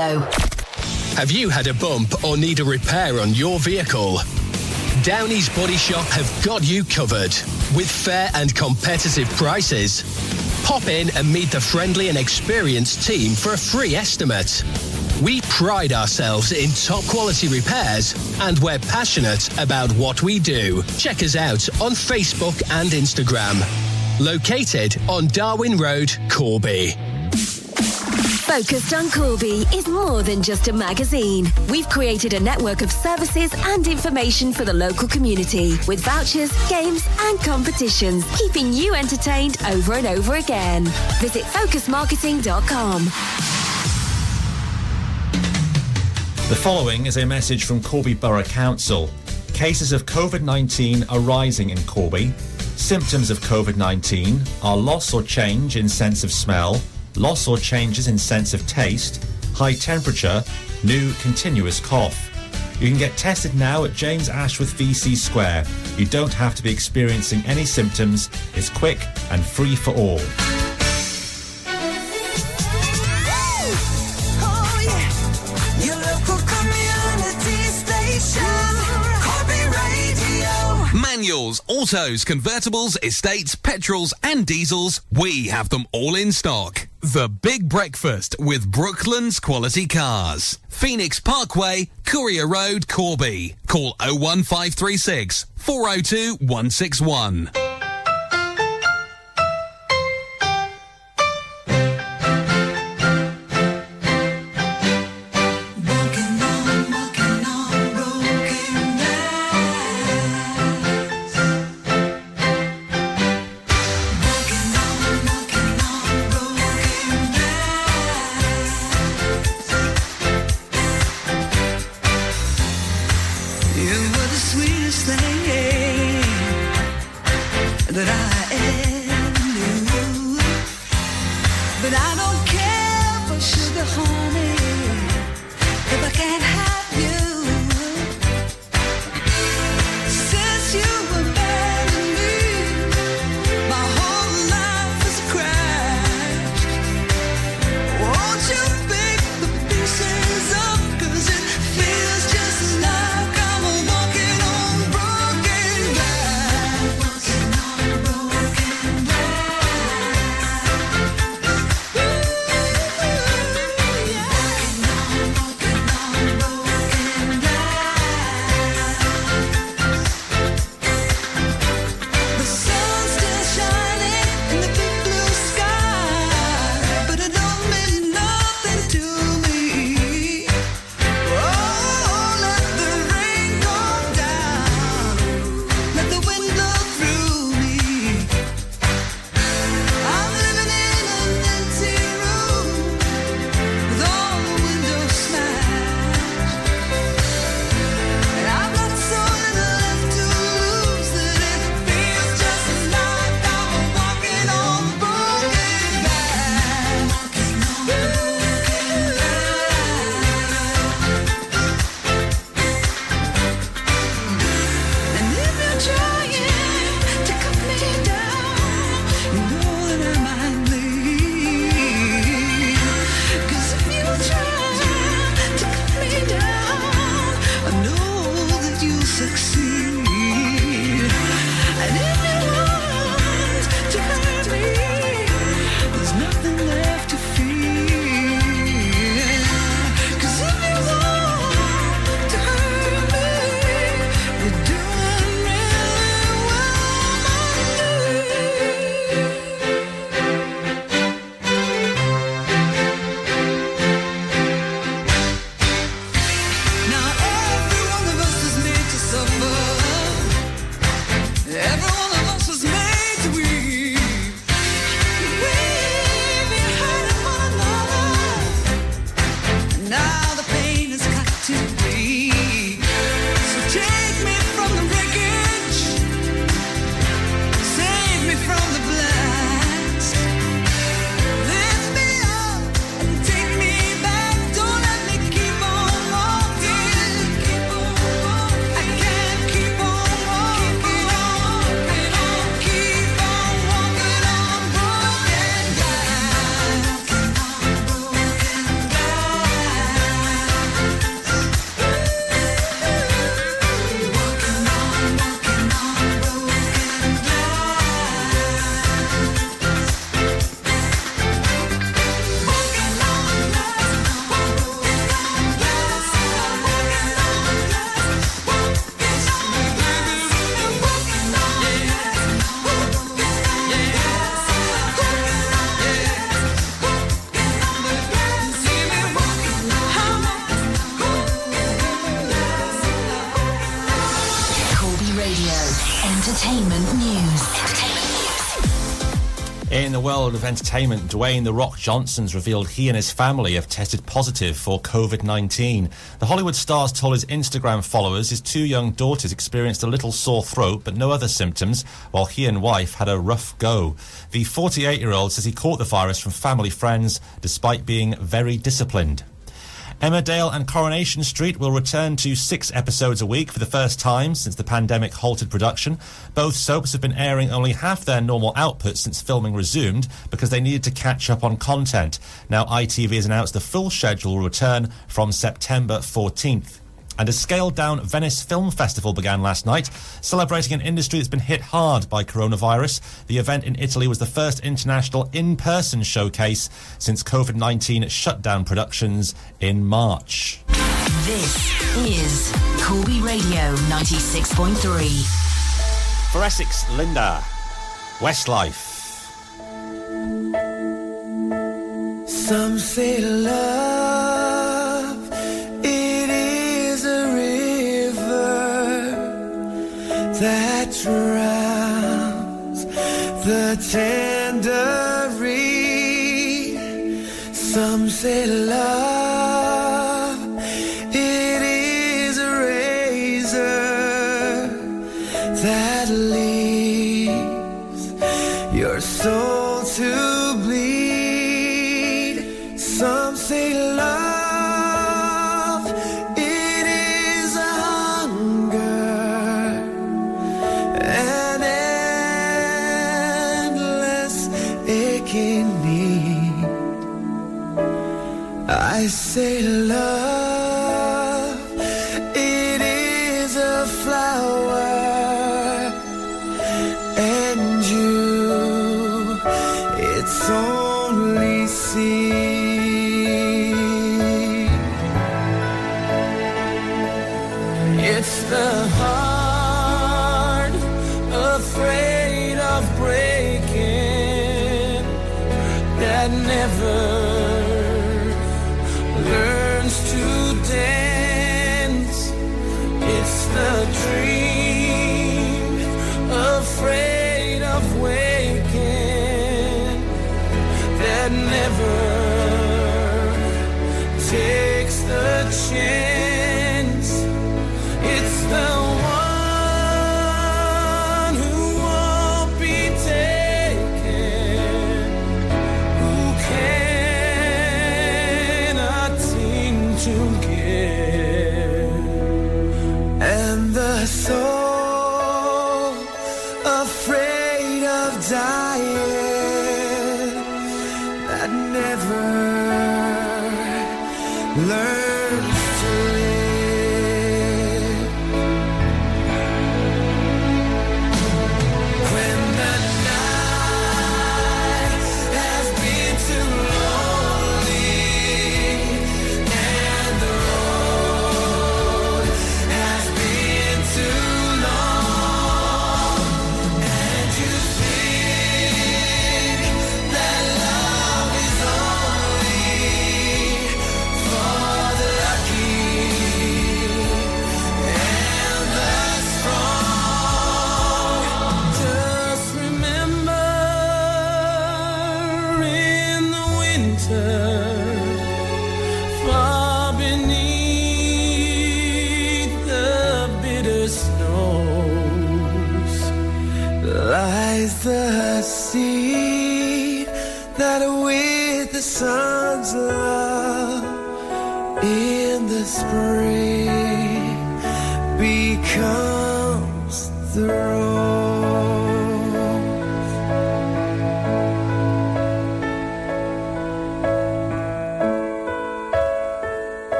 Radio. Have you had a bump or need a repair on your vehicle? Downey's Body Shop have got you covered with fair and competitive prices. Pop in and meet the friendly and experienced team for a free estimate. We pride ourselves in top quality repairs and we're passionate about what we do. Check us out on Facebook and Instagram. Located on Darwin Road, Corby. Focused on Corby is more than just a magazine. We've created a network of services and information for the local community with vouchers, games, and competitions, keeping you entertained over and over again. Visit focusmarketing.com. The following is a message from Corby Borough Council. Cases of COVID 19 are rising in Corby. Symptoms of COVID 19 are loss or change in sense of smell, loss or changes in sense of taste, high temperature, new continuous cough. You can get tested now at James Ashworth VC Square. You don't have to be experiencing any symptoms. It's quick and free for all. Manuals, autos, convertibles, estates, petrols, and diesels, we have them all in stock. The Big Breakfast with Brooklands Quality Cars. Phoenix Parkway, Courier Road, Corby. Call 01536 402 161. World of entertainment, Dwayne The Rock Johnson's revealed he and his family have tested positive for COVID 19. The Hollywood star's told his Instagram followers his two young daughters experienced a little sore throat but no other symptoms, while he and wife had a rough go. The 48 year old says he caught the virus from family friends despite being very disciplined. Emmerdale and Coronation Street will return to six episodes a week for the first time since the pandemic halted production. Both soaps have been airing only half their normal output since filming resumed because they needed to catch up on content. Now ITV has announced the full schedule will return from September 14th. And a scaled down Venice Film Festival began last night, celebrating an industry that's been hit hard by coronavirus. The event in Italy was the first international in person showcase since COVID 19 shut down productions in March. This is Corby Radio 96.3. For Essex, Linda, Westlife. Some say love, drowns the tender reed. Some say love, the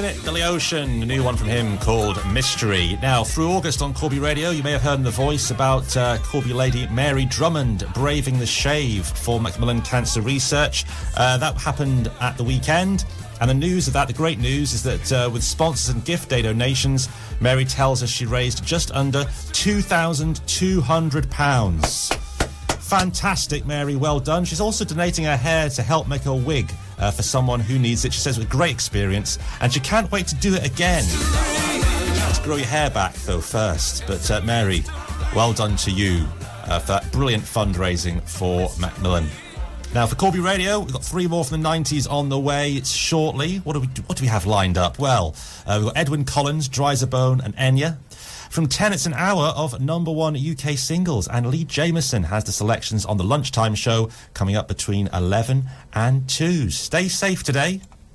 doing it. Billy Ocean, a new one from him called Mystery. Now, through August on Corby Radio, you may have heard in the voice about uh, Corby lady Mary Drummond braving the shave for Macmillan Cancer Research. Uh, that happened at the weekend. And the news of that, the great news, is that uh, with sponsors and gift day donations, Mary tells us she raised just under £2,200. Fantastic, Mary. Well done. She's also donating her hair to help make a wig uh, for someone who needs it. She says with great experience, and she can't wait to do it again. Let's grow your hair back, though, first. But, uh, Mary, well done to you uh, for that brilliant fundraising for Macmillan. Now, for Corby Radio, we've got three more from the 90s on the way shortly. What do we, what do we have lined up? Well, uh, we've got Edwyn Collins, Driza Bone, and Enya. From 10, it's an hour of number one UK singles, and Lee Jameson has the selections on the lunchtime show coming up between 11 and 2. Stay safe today.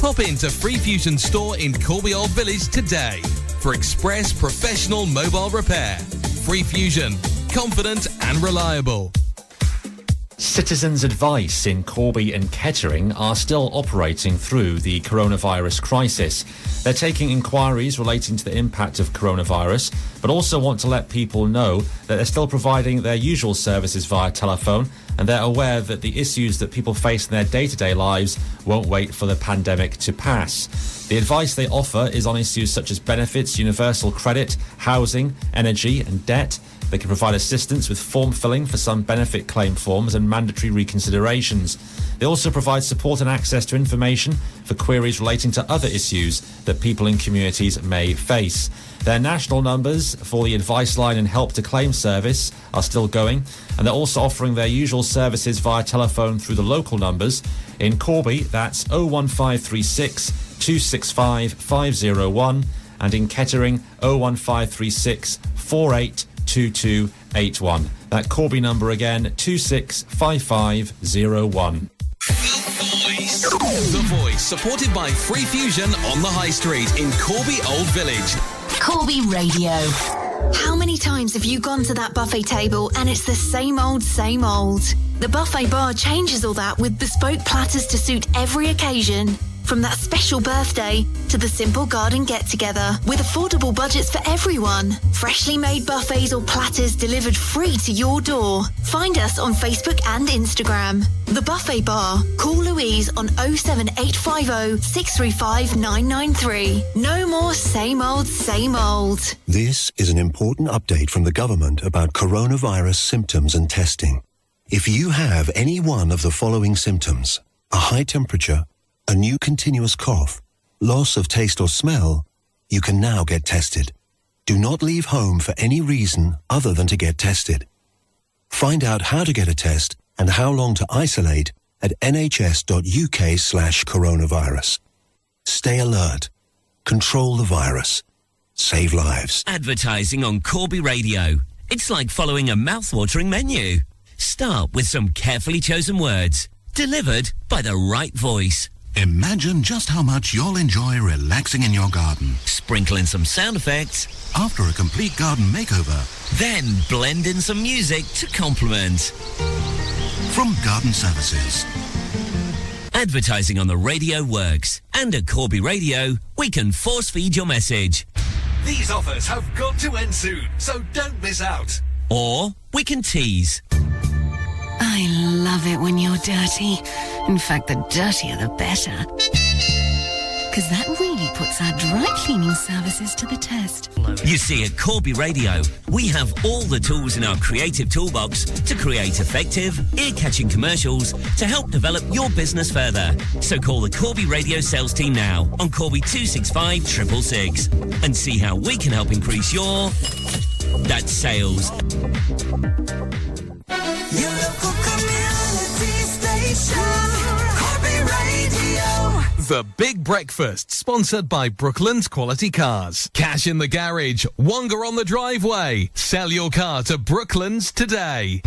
Pop into Free Fusion store in Corby Old Village today for express professional mobile repair. Free Fusion, confident and reliable. Citizens Advice in Corby and Kettering are still operating through the coronavirus crisis. They're taking inquiries relating to the impact of coronavirus, but also want to let people know that they're still providing their usual services via telephone and they're aware that the issues that people face in their day to day lives won't wait for the pandemic to pass. The advice they offer is on issues such as benefits, universal credit, housing, energy, and debt. They can provide assistance with form filling for some benefit claim forms and mandatory reconsiderations. They also provide support and access to information for queries relating to other issues that people in communities may face. Their national numbers for the advice line and help to claim service are still going, and they're also offering their usual services via telephone through the local numbers. In Corby, that's 01536 265 501, and in Kettering, 01536 482281. That Corby number again, 265501. The Voice, supported by Free Fusion on the High Street in Corby Old Village. Corby Radio. How many times have you gone to that buffet table and it's the same old, same old? The buffet bar changes all that with bespoke platters to suit every occasion. From that special birthday to the simple garden get together with affordable budgets for everyone. Freshly made buffets or platters delivered free to your door. Find us on Facebook and Instagram. The Buffet Bar. Call Louise on 07850 635 993. No more same old, same old. This is an important update from the government about coronavirus symptoms and testing. If you have any one of the following symptoms, a high temperature, a new continuous cough, loss of taste or smell, you can now get tested. Do not leave home for any reason other than to get tested. Find out how to get a test and how long to isolate at nhs.uk slash coronavirus. Stay alert. Control the virus. Save lives. Advertising on Corby Radio. It's like following a mouth-watering menu. Start with some carefully chosen words, delivered by the right voice. Imagine just how much you'll enjoy relaxing in your garden. Sprinkle in some sound effects. After a complete garden makeover. Then blend in some music to complement. From Garden Services. Advertising on the radio works. And at Corby Radio, we can force feed your message. These offers have got to end soon, so don't miss out. Or we can tease. I love it when you're dirty. In fact, the dirtier the better. Because that really puts our dry cleaning services to the test. You see, at Corby Radio, we have all the tools in our creative toolbox to create effective, ear-catching commercials to help develop your business further. So call the Corby Radio sales team now on Corby 265 666 and see how we can help increase your... That's sales. The Big Breakfast, sponsored by Brooklands Quality Cars. Cash in the garage, Wonga on the driveway. Sell your car to Brooklands today.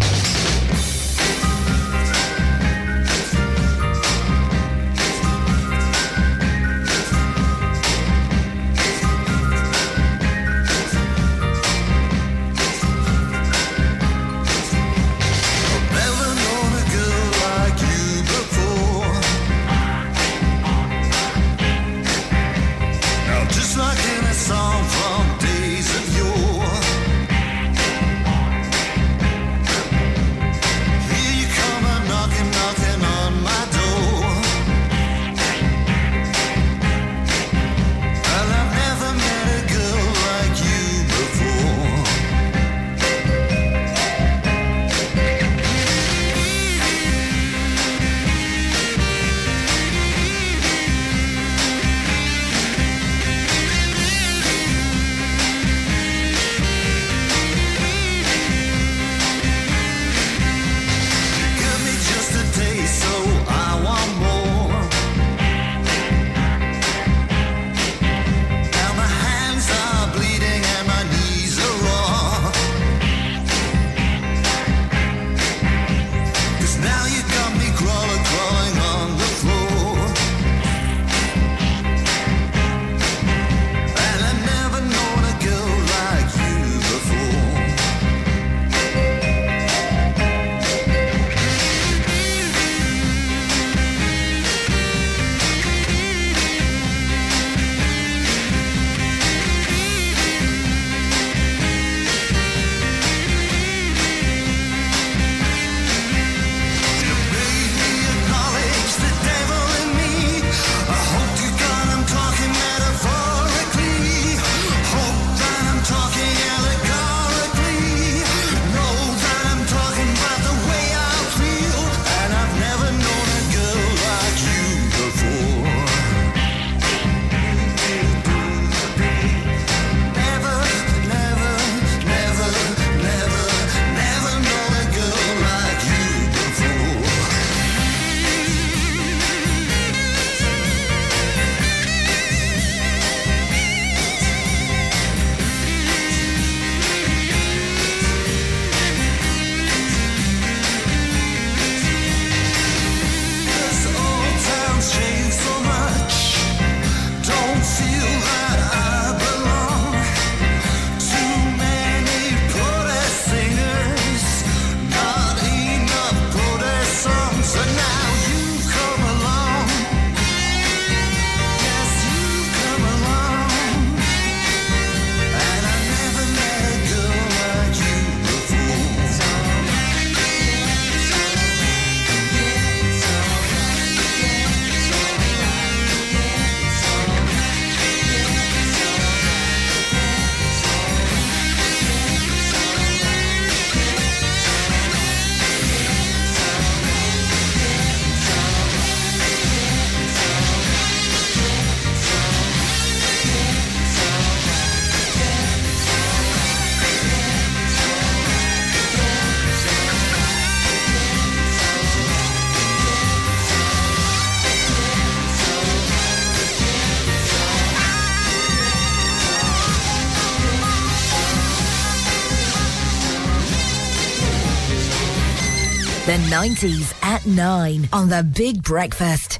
90s at 9 on The Big Breakfast.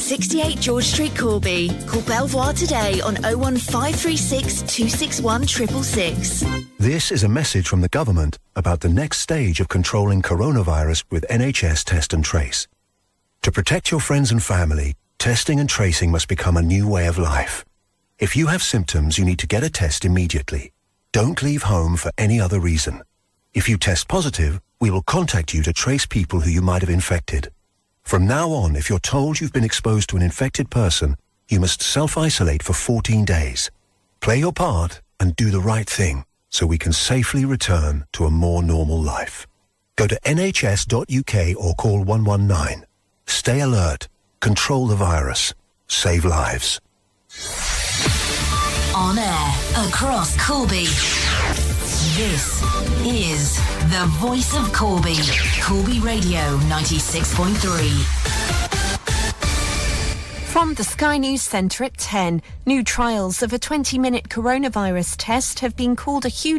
68 George Street, Corby. Call Belvoir today on 01536 261 666. This is a message from the government about the next stage of controlling coronavirus with NHS Test and Trace. To protect your friends and family, testing and tracing must become a new way of life. If you have symptoms, you need to get a test immediately. Don't leave home for any other reason. If you test positive, we will contact you to trace people who you might have infected. From now on, if you're told you've been exposed to an infected person, you must self-isolate for 14 days. Play your part and do the right thing so we can safely return to a more normal life. Go to nhs.uk or call 119. Stay alert. Control the virus. Save lives. On air across Corby. This is the voice of Corby. Corby Radio 96.3. From the Sky News Centre at 10, new trials of a 20 minute coronavirus test have been called a huge